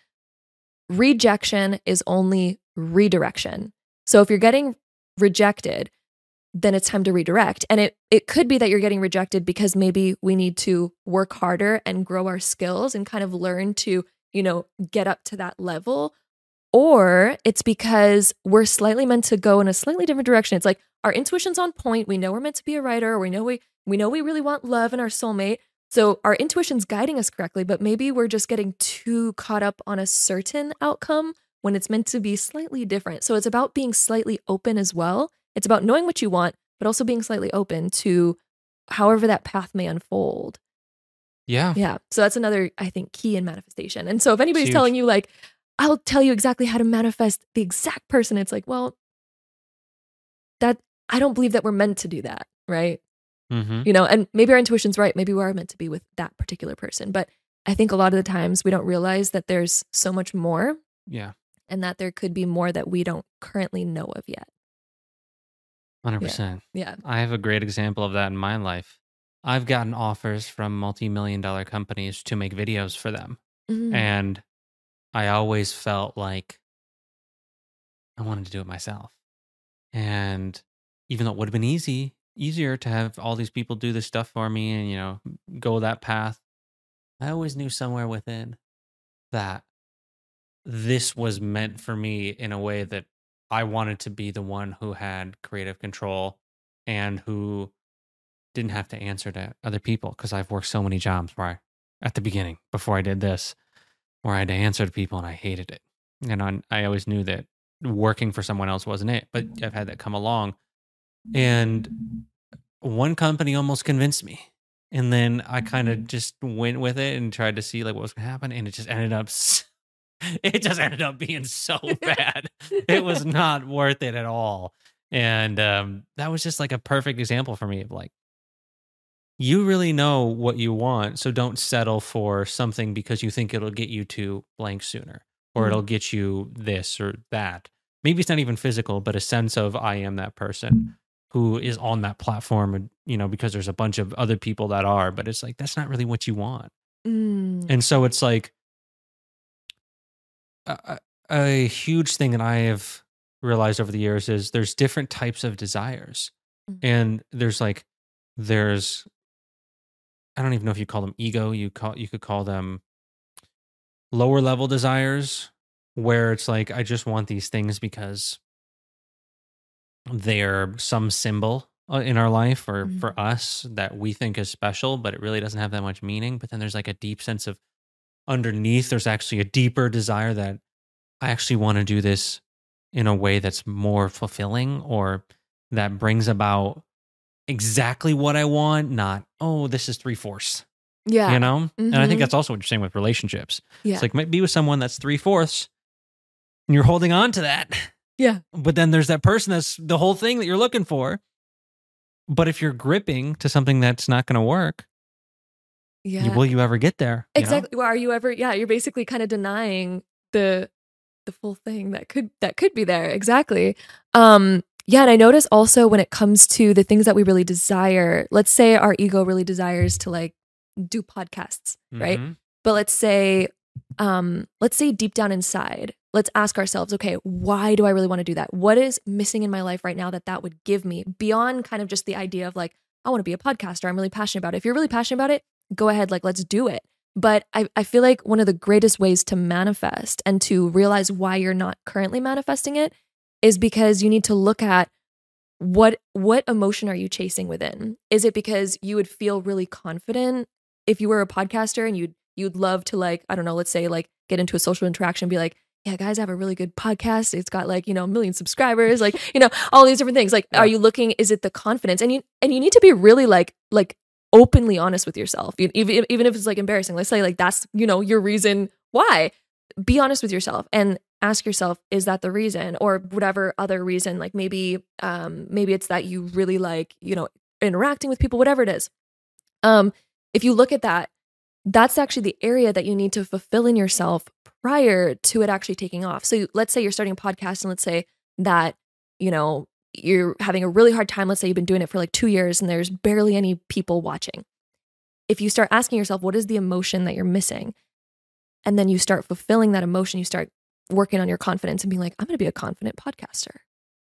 "Rejection is only redirection." So if you're getting rejected, then it's time to redirect. And it it could be that you're getting rejected because maybe we need to work harder and grow our skills and kind of learn to, you know, get up to that level. Or it's because we're slightly meant to go in a slightly different direction. It's like our intuition's on point. We know we're meant to be a writer. We know we we know we really want love and our soulmate. So our intuition's guiding us correctly, but maybe we're just getting too caught up on a certain outcome when it's meant to be slightly different. So it's about being slightly open as well. It's about knowing what you want, but also being slightly open to however that path may unfold. Yeah. Yeah. So that's another, I think, key in manifestation. And so if anybody's huge. telling you, like, I'll tell you exactly how to manifest the exact person, it's like, well, that I don't believe that we're meant to do that. Right. Mm-hmm. You know, and maybe our intuition's right. Maybe we are meant to be with that particular person. But I think a lot of the times we don't realize that there's so much more Yeah. and that there could be more that we don't currently know of yet. Hundred percent. Yeah. I have a great example of that in my life. I've gotten offers from multi-million dollar companies to make videos for them. Mhm. And I always felt like I wanted to do it myself. And even though it would have been easy, easier to have all these people do this stuff for me and, you know, go that path, I always knew somewhere within that this was meant for me in a way that I wanted to be the one who had creative control and who didn't have to answer to other people because I've worked so many jobs where I, at the beginning, before I did this, where I had to answer to people and I hated it. And I, I always knew that working for someone else wasn't it, but I've had that come along. And one company almost convinced me. And then I kind of just went with it and tried to see like what was going to happen. And it just ended up, it just ended up being so bad. it was not worth it at all. And um, that was just like a perfect example for me of like, you really know what you want. So don't settle for something because you think it'll get you to blank sooner or Mhm. it'll get you this or that. Maybe it's not even physical, but a sense of I am that person who is on that platform, you know, because there's a bunch of other people that are, but it's like, that's not really what you want. Mm. And so it's like a, a huge thing that I have realized over the years is there's different types of desires. Mhm. And there's like there's I don't even know if you call them ego, you call you could call them lower level desires where it's like I just want these things because they're some symbol uh, in our life or Mhm. for us that we think is special, but it really doesn't have that much meaning. But then there's like a deep sense of underneath, there's actually a deeper desire that I actually want to do this in a way that's more fulfilling or that brings about exactly what I want, not, oh, this is three fourths, yeah. you know? And I think Mhm. that's also what you're saying with relationships. Yeah. It's like, might be with someone that's three fourths and you're holding on to that. Yeah. But then there's that person that's the whole thing that you're looking for. But if you're gripping to something that's not going to work, yeah. you- will you ever get there? you know? exactly. Well, are you ever? Yeah, you're basically kind of denying the the full thing that could that could be there. Exactly. Um. Yeah, and I notice also when it comes to the things that we really desire. Let's say our ego really desires to like do podcasts, right? Mhm. But let's say, um, let's say deep down inside, let's ask ourselves, okay, why do I really want to do that? What is missing in my life right now that that would give me beyond kind of just the idea of like, I want to be a podcaster. I'm really passionate about it. If you're really passionate about it, go ahead, like, let's do it. But I, I feel like one of the greatest ways to manifest and to realize why you're not currently manifesting it is because you need to look at what what emotion are you chasing within? Is it because you would feel really confident if you were a podcaster and you'd you'd love to like, I don't know, let's say like get into a social interaction, be like, yeah, guys, I have a really good podcast. It's got like, you know, a million subscribers, like, you know, all these different things. Like, yeah. are you looking, is it the confidence? And you and you need to be really like like openly honest with yourself. Even even if it's like embarrassing. Let's say like that's, you know, your reason why. Be honest with yourself and ask yourself, is that the reason? Or whatever other reason, like maybe um maybe it's that you really like, you know, interacting with people, whatever it is. Um, if you look at that, that's actually the area that you need to fulfill in yourself prior to it actually taking off. So let's say you're starting a podcast and let's say that, you know, you're having a really hard time. Let's say you've been doing it for like two years and there's barely any people watching. If you start asking yourself, what is the emotion that you're missing? And then you start fulfilling that emotion, you start working on your confidence and being like, I'm going to be a confident podcaster.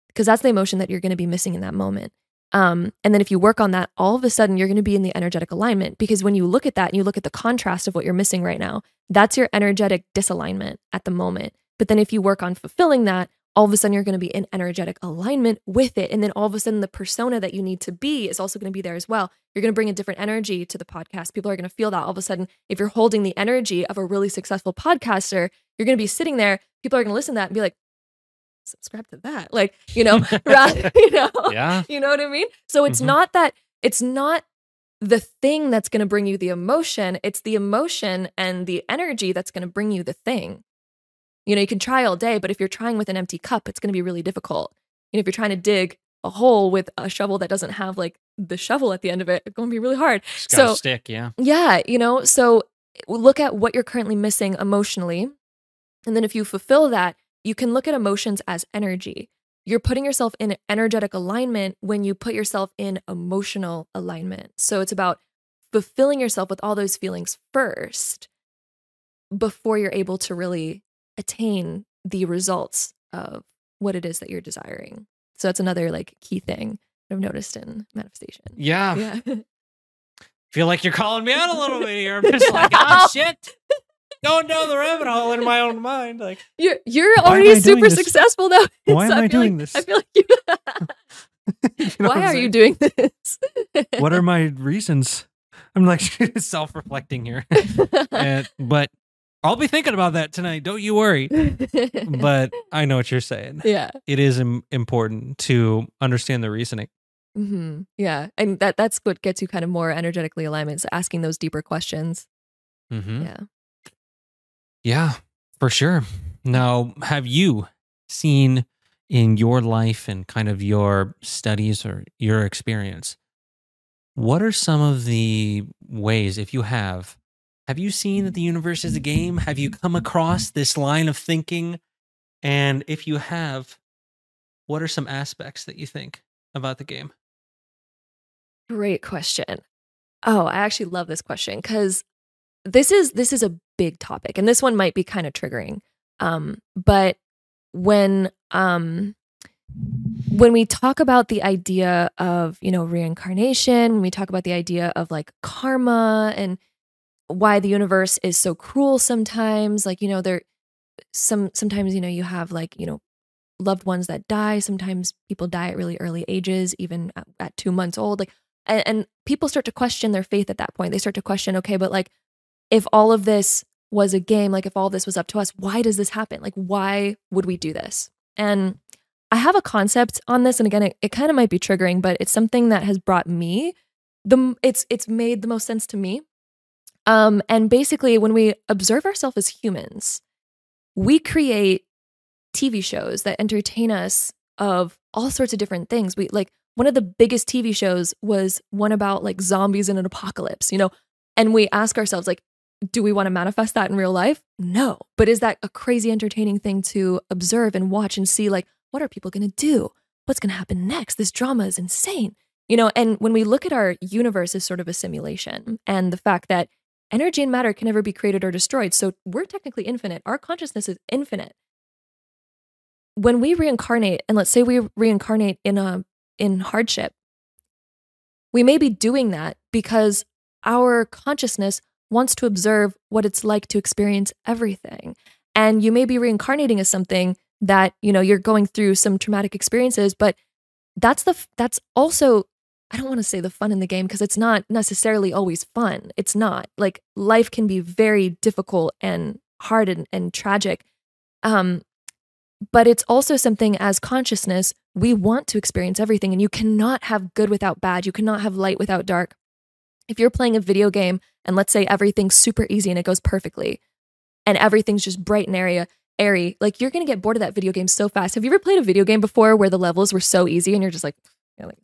Because that's the emotion that you're going to be missing in that moment. Um, and then if you work on that, all of a sudden you're going to be in the energetic alignment because when you look at that and you look at the contrast of what you're missing right now, that's your energetic disalignment at the moment. But then if you work on fulfilling that, all of a sudden you're going to be in energetic alignment with it. And then all of a sudden the persona that you need to be is also going to be there as well. You're going to bring a different energy to the podcast. People are going to feel that all of a sudden. If you're holding the energy of a really successful podcaster, you're going to be sitting there. People are going to listen to that and be like, subscribe to that. Like, you know, rather, you know, yeah. you know what I mean? So it's mm-hmm. not that, it's not the thing that's going to bring you the emotion. It's the emotion and the energy that's going to bring you the thing. You know, you can try all day, but if you're trying with an empty cup, it's going to be really difficult. You know, if you're trying to dig a hole with a shovel that doesn't have like the shovel at the end of it, it's going to be really hard. so stick, yeah. Yeah, you know, so eh, look at what you're currently missing emotionally. And then if you fulfill that, you can look at emotions as energy. You're putting yourself in energetic alignment when you put yourself in emotional alignment. So it's about fulfilling yourself with all those feelings first before you're able to really attain the results of what it is that you're desiring. So that's another like key thing I've noticed in manifestation. Yeah. Yeah. Feel like you're calling me out a little bit here. I'm just like, oh shit going down the rabbit hole in my own mind. Like you're you're already super successful though. Why am I, I doing like, this? I feel like you. you know Why are you doing this? what are my reasons? I'm like self-reflecting here, and, uh, but I'll be thinking about that tonight. Don't you worry. but I know what you're saying. Yeah, it is Im- important to understand the reasoning. Mm-hmm. Yeah, and that that's what gets you kind of more energetically alignment. So asking those deeper questions. Mm-hmm. Yeah. Yeah, for sure. Now, have you seen in your life and kind of your studies or your experience, what are some of the ways, if you have, have you seen that the universe is a game? Have you come across this line of thinking? And if you have, what are some aspects that you think about the game? Great question. Oh, I actually love this question because this is this is a big topic and this one might be kind of triggering um but when um when we talk about the idea of you know reincarnation when we talk about the idea of like karma and why the universe is so cruel sometimes like you know there some sometimes you know you have like you know loved ones that die sometimes people die at really early ages even at, at two months old like and, and people start to question their faith at that point they start to question okay but like if all of this was a game, like if all this was up to us, why does this happen? Like, why would we do this? And I have a concept on this, and again, it, it kind of might be triggering, but it's something that has brought me the it's it's made the most sense to me. Um, and basically, when we observe ourselves as humans, we create TV shows that entertain us of all sorts of different things. We like one of the biggest TV shows was one about like zombies in an apocalypse, you know, and we ask ourselves like do we want to manifest that in real life? No. But is that a crazy entertaining thing to observe and watch and see like what are people going to do? What's going to happen next? This drama is insane. You know, and when we look at our universe as sort of a simulation and the fact that energy and matter can never be created or destroyed, so we're technically infinite. Our consciousness is infinite. When we reincarnate and let's say we reincarnate in a in hardship, we may be doing that because our consciousness wants to observe what it's like to experience everything. And you may be reincarnating as something that, you know, you're going through some traumatic experiences, but that's the that's also I don't want to say the fun in the game because it's not necessarily always fun. It's not. Like life can be very difficult and hard and, and tragic. Um, but it's also something as consciousness, we want to experience everything. And you cannot have good without bad. You cannot have light without dark. If you're playing a video game and let's say everything's super easy and it goes perfectly, and everything's just bright and area, airy, like you're gonna get bored of that video game so fast. Have you ever played a video game before where the levels were so easy and you're just like, you're like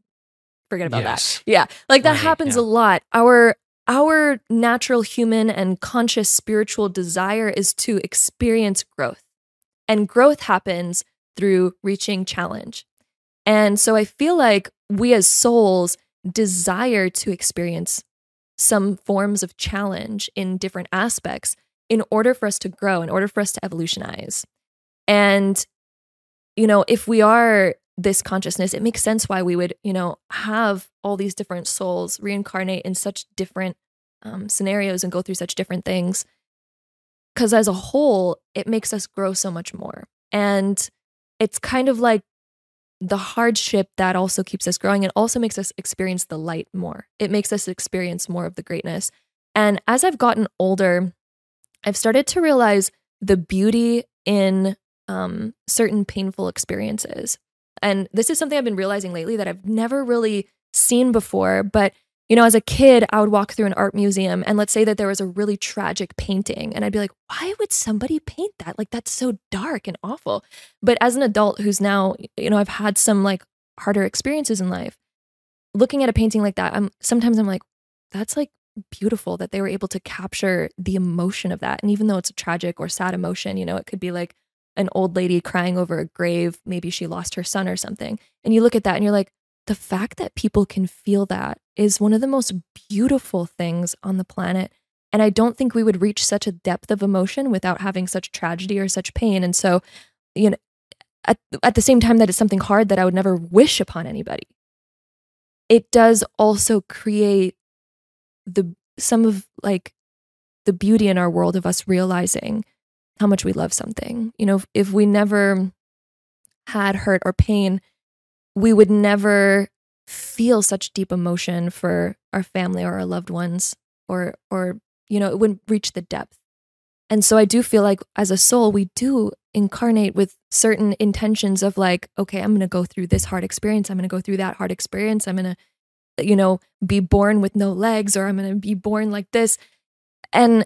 forget about Yes. that. Yeah. Like that Right, happens yeah. a lot. Our our natural human and conscious spiritual desire is to experience growth. And growth happens through reaching challenge. And so I feel like we as souls desire to experience some forms of challenge in different aspects in order for us to grow, in order for us to evolutionize. And, you know, if we are this consciousness, it makes sense why we would, you know, have all these different souls reincarnate in such different um, scenarios and go through such different things. Because as a whole, it makes us grow so much more. And it's kind of like the hardship that also keeps us growing. It also makes us experience the light more. It makes us experience more of the greatness. And as I've gotten older, I've started to realize the beauty in um, certain painful experiences. And this is something I've been realizing lately that I've never really seen before. But, you know, as a kid, I would walk through an art museum and let's say that there was a really tragic painting. And I'd be like, why would somebody paint that? Like, that's so dark and awful. But as an adult who's now, you know, I've had some like harder experiences in life, looking at a painting like that, I'm sometimes I'm like, that's like beautiful that they were able to capture the emotion of that. And even though it's a tragic or sad emotion, you know, it could be like an old lady crying over a grave. Maybe she lost her son or something. And you look at that and you're like, the fact that people can feel that is one of the most beautiful things on the planet. And I don't think we would reach such a depth of emotion without having such tragedy or such pain. And so, you know, at, at the same time that it's something hard that I would never wish upon anybody, it does also create the some of like the beauty in our world of us realizing how much we love something. You know, if, if we never had hurt or pain, we would never feel such deep emotion for our family or our loved ones or or you know, it wouldn't reach the depth. And so I do feel like as a soul, we do incarnate with certain intentions of like, okay, I'm going to go through this hard experience. I'm going to go through that hard experience. I'm going to, you know, be born with no legs or I'm going to be born like this. And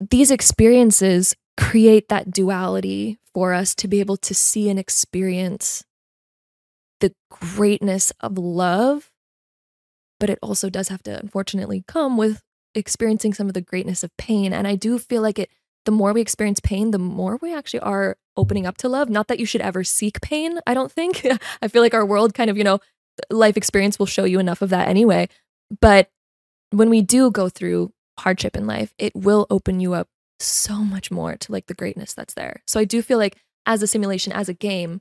these experiences create that duality for us to be able to see and experience the greatness of love. But it also does have to, unfortunately, come with experiencing some of the greatness of pain. And I do feel like it, the more we experience pain, the more we actually are opening up to love. Not that you should ever seek pain, I don't think. I feel like our world kind of, you know, life experience will show you enough of that anyway. But when we do go through hardship in life, it will open you up so much more to like the greatness that's there. So I do feel like as a simulation, as a game,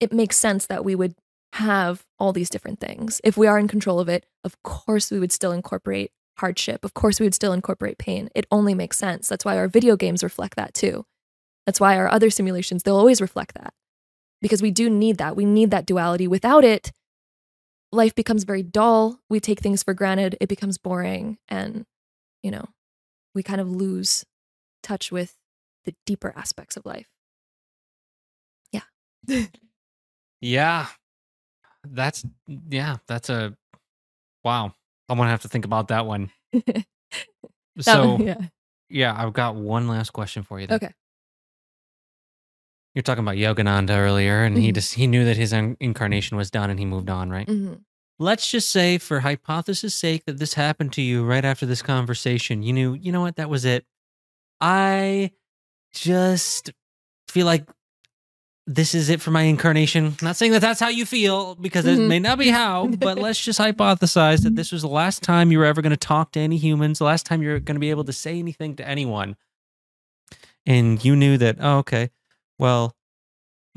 it makes sense that we would have all these different things. If we are in control of it, of course we would still incorporate hardship. Of course we would still incorporate pain. It only makes sense. That's why our video games reflect that too. That's why our other simulations, they'll always reflect that. Because we do need that. We need that duality. Without it, life becomes very dull. We take things for granted. It becomes boring. And, you know, we kind of lose touch with the deeper aspects of life. Yeah. Yeah. That's yeah, that's a wow. I'm gonna have to think about that one. That so one, yeah. yeah, I've got one last question for you. Then. Okay. You're talking about Yogananda earlier, and he Mhm. just he knew that his incarnation was done, and he moved on, right? hmm Let's just say, for hypothesis' sake, that this happened to you right after this conversation. You knew, you know what, that was it. I just feel like this is it for my incarnation. Not saying that that's how you feel, because it Mhm. may not be how, but let's just hypothesize that this was the last time you were ever going to talk to any humans, the last time you're going to be able to say anything to anyone. And you knew that, oh, okay, well,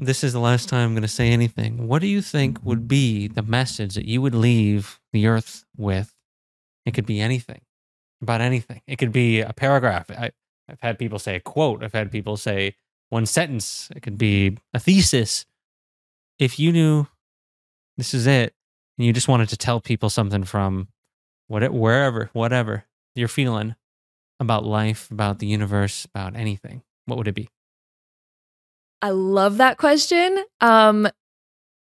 this is the last time I'm going to say anything. What do you think would be the message that you would leave the earth with? It could be anything about anything. It could be a paragraph. I, I've had people say a quote. I've had people say one sentence. It could be a thesis. If you knew this is it, and you just wanted to tell people something from what wherever, whatever you're feeling about life, about the universe, about anything, what would it be? I love that question. Um,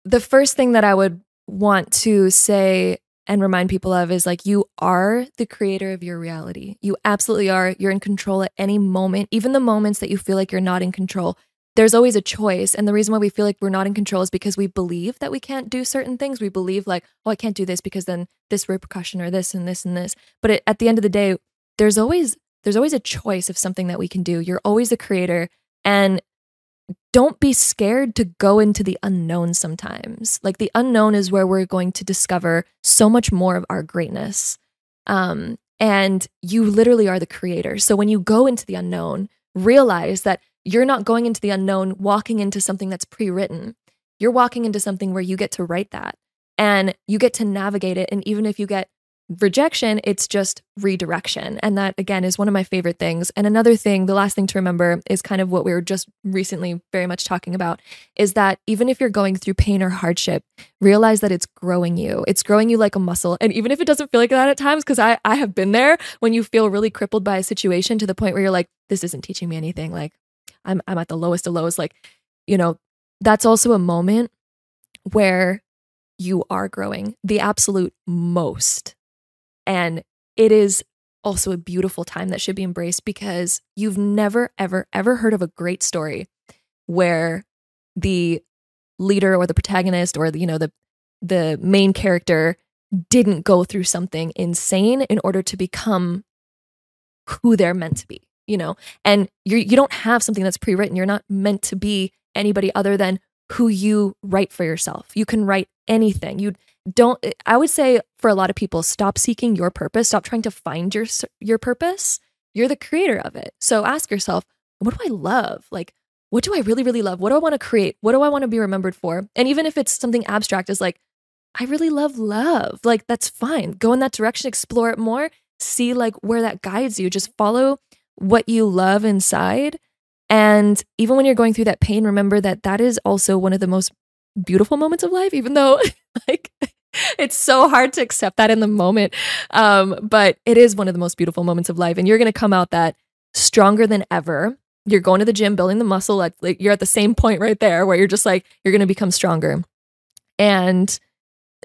the first thing that I would want to say and remind people of is like you are the creator of your reality. You absolutely are. You're in control at any moment, even the moments that you feel like you're not in control. There's always a choice. And the reason why we feel like we're not in control is because we believe that we can't do certain things. We believe, like, oh, I can't do this because then this repercussion or this and this and this. But it, at the end of the day, there's always there's always a choice of something that we can do. You're always the creator. And don't be scared to go into the unknown sometimes. Like the unknown is where we're going to discover so much more of our greatness. Um, and you literally are the creator. So when you go into the unknown, realize that you're not going into the unknown walking into something that's pre written. You're walking into something where you get to write that and you get to navigate it. And even if you get rejection, it's just redirection. And that, again, is one of my favorite things. And another thing, the last thing to remember is kind of what we were just recently very much talking about is that even if you're going through pain or hardship, realize that it's growing you. It's growing you like a muscle. And even if it doesn't feel like that at times, because I, I have been there when you feel really crippled by a situation to the point where you're like, this isn't teaching me anything. Like, I'm, I'm at the lowest of lows. Like, you know, that's also a moment where you are growing the absolute most and it is also a beautiful time that should be embraced because you've never, ever, ever heard of a great story where the leader or the protagonist or the, you know the the main character didn't go through something insane in order to become who they're meant to be you know? And you you don't have something that's pre-written. You're not meant to be anybody other than who you write for yourself. You can write anything. You don't i would say for a lot of people stop seeking your purpose. Stop trying to find your your purpose. You're the creator of it. So ask yourself what do i love? Like what do i really really love? What do i want to create? What do i want to be remembered for? And even if it's something abstract is like i really love love like that's fine. Go in that direction explore it more. See like where that guides you. Just follow what you love inside. And even when you're going through that pain remember that that is also one of the most beautiful moments of life even though like it's so hard to accept that in the moment. Um, but it is one of the most beautiful moments of life. And you're going to come out that stronger than ever. You're going to the gym, building the muscle. Like, like you're at the same point right there where you're just like, you're going to become stronger. And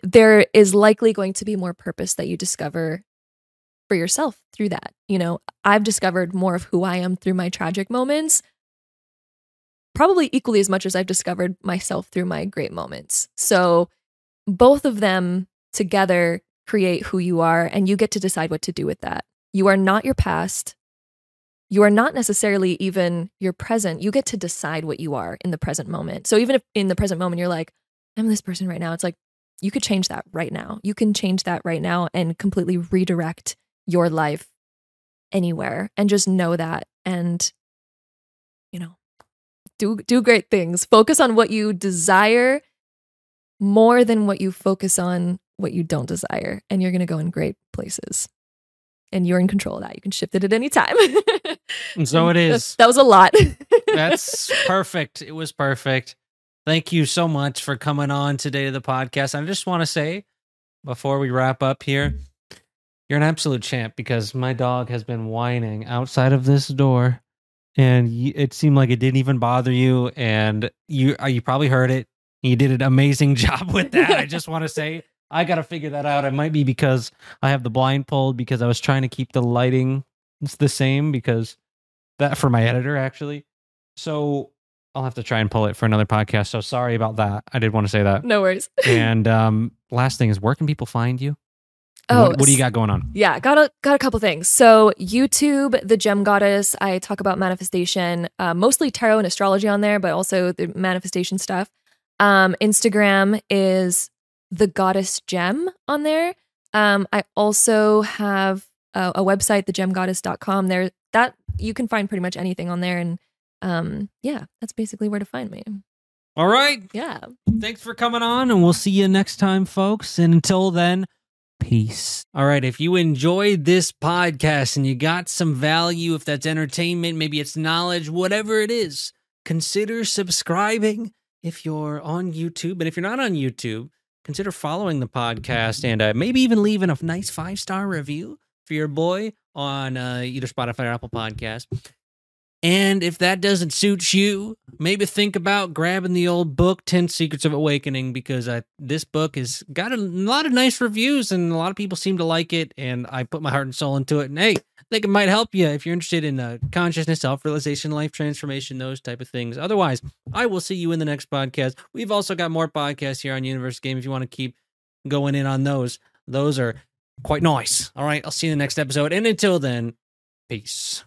there is likely going to be more purpose that you discover for yourself through that. You know, I've discovered more of who I am through my tragic moments, probably equally as much as I've discovered myself through my great moments. So, both of them together create who you are, and you get to decide what to do with that. You are not your past. You are not necessarily even your present. You get to decide what you are in the present moment. So even if in the present moment you're like, I'm this person right now, it's like you could change that right now. You can change that right now and completely redirect your life anywhere and just know that and you know do do great things. Focus on what you desire more than what you focus on what you don't desire. And you're going to go in great places. And you're in control of that. You can shift it at any time. and so it is. That was a lot. That's perfect. It was perfect. Thank you so much for coming on today to the podcast. I just want to say before we wrap up here, you're an absolute champ because my dog has been whining outside of this door and it seemed like it didn't even bother you and you uh, you probably heard it you did an amazing job with that. I just want to say I got to figure that out. It might be because I have the blind pulled because I was trying to keep the lighting it's the same because that for my editor actually. So I'll have to try and pull it for another podcast. So sorry about that. I did want to say that. No worries. and um, last thing is, where can people find you? Oh, what, what, do you got going on? Yeah, got a got a couple things. So YouTube, the Gem Goddess. I talk about manifestation, uh, mostly tarot and astrology on there, but also the manifestation stuff. Um, Instagram is the goddess gem on there. Um, I also have a, a website, thegemgoddess.com. There that you can find pretty much anything on there. And um, yeah, that's basically where to find me. All right. Yeah. Thanks for coming on, and we'll see you next time, folks. And until then, peace. All right. If you enjoyed this podcast and you got some value, if that's entertainment, maybe it's knowledge, whatever it is, consider subscribing if you're on YouTube. And if you're not on YouTube, consider following the podcast and uh, maybe even leaving a nice five star review for your boy on uh, either Spotify or Apple Podcast. And if that doesn't suit you, maybe think about grabbing the old book, 10 Secrets of Awakening, because uh, this book has got a lot of nice reviews and a lot of people seem to like it. And I put my heart and soul into it. And hey, I think it might help you if you're interested in uh, consciousness, self realization, life transformation, those type of things. Otherwise, I will see you in the next podcast. We've also got more podcasts here on Universe Game if you want to keep going in on those. Those are quite nice. All right, I'll see you in the next episode. And until then, peace.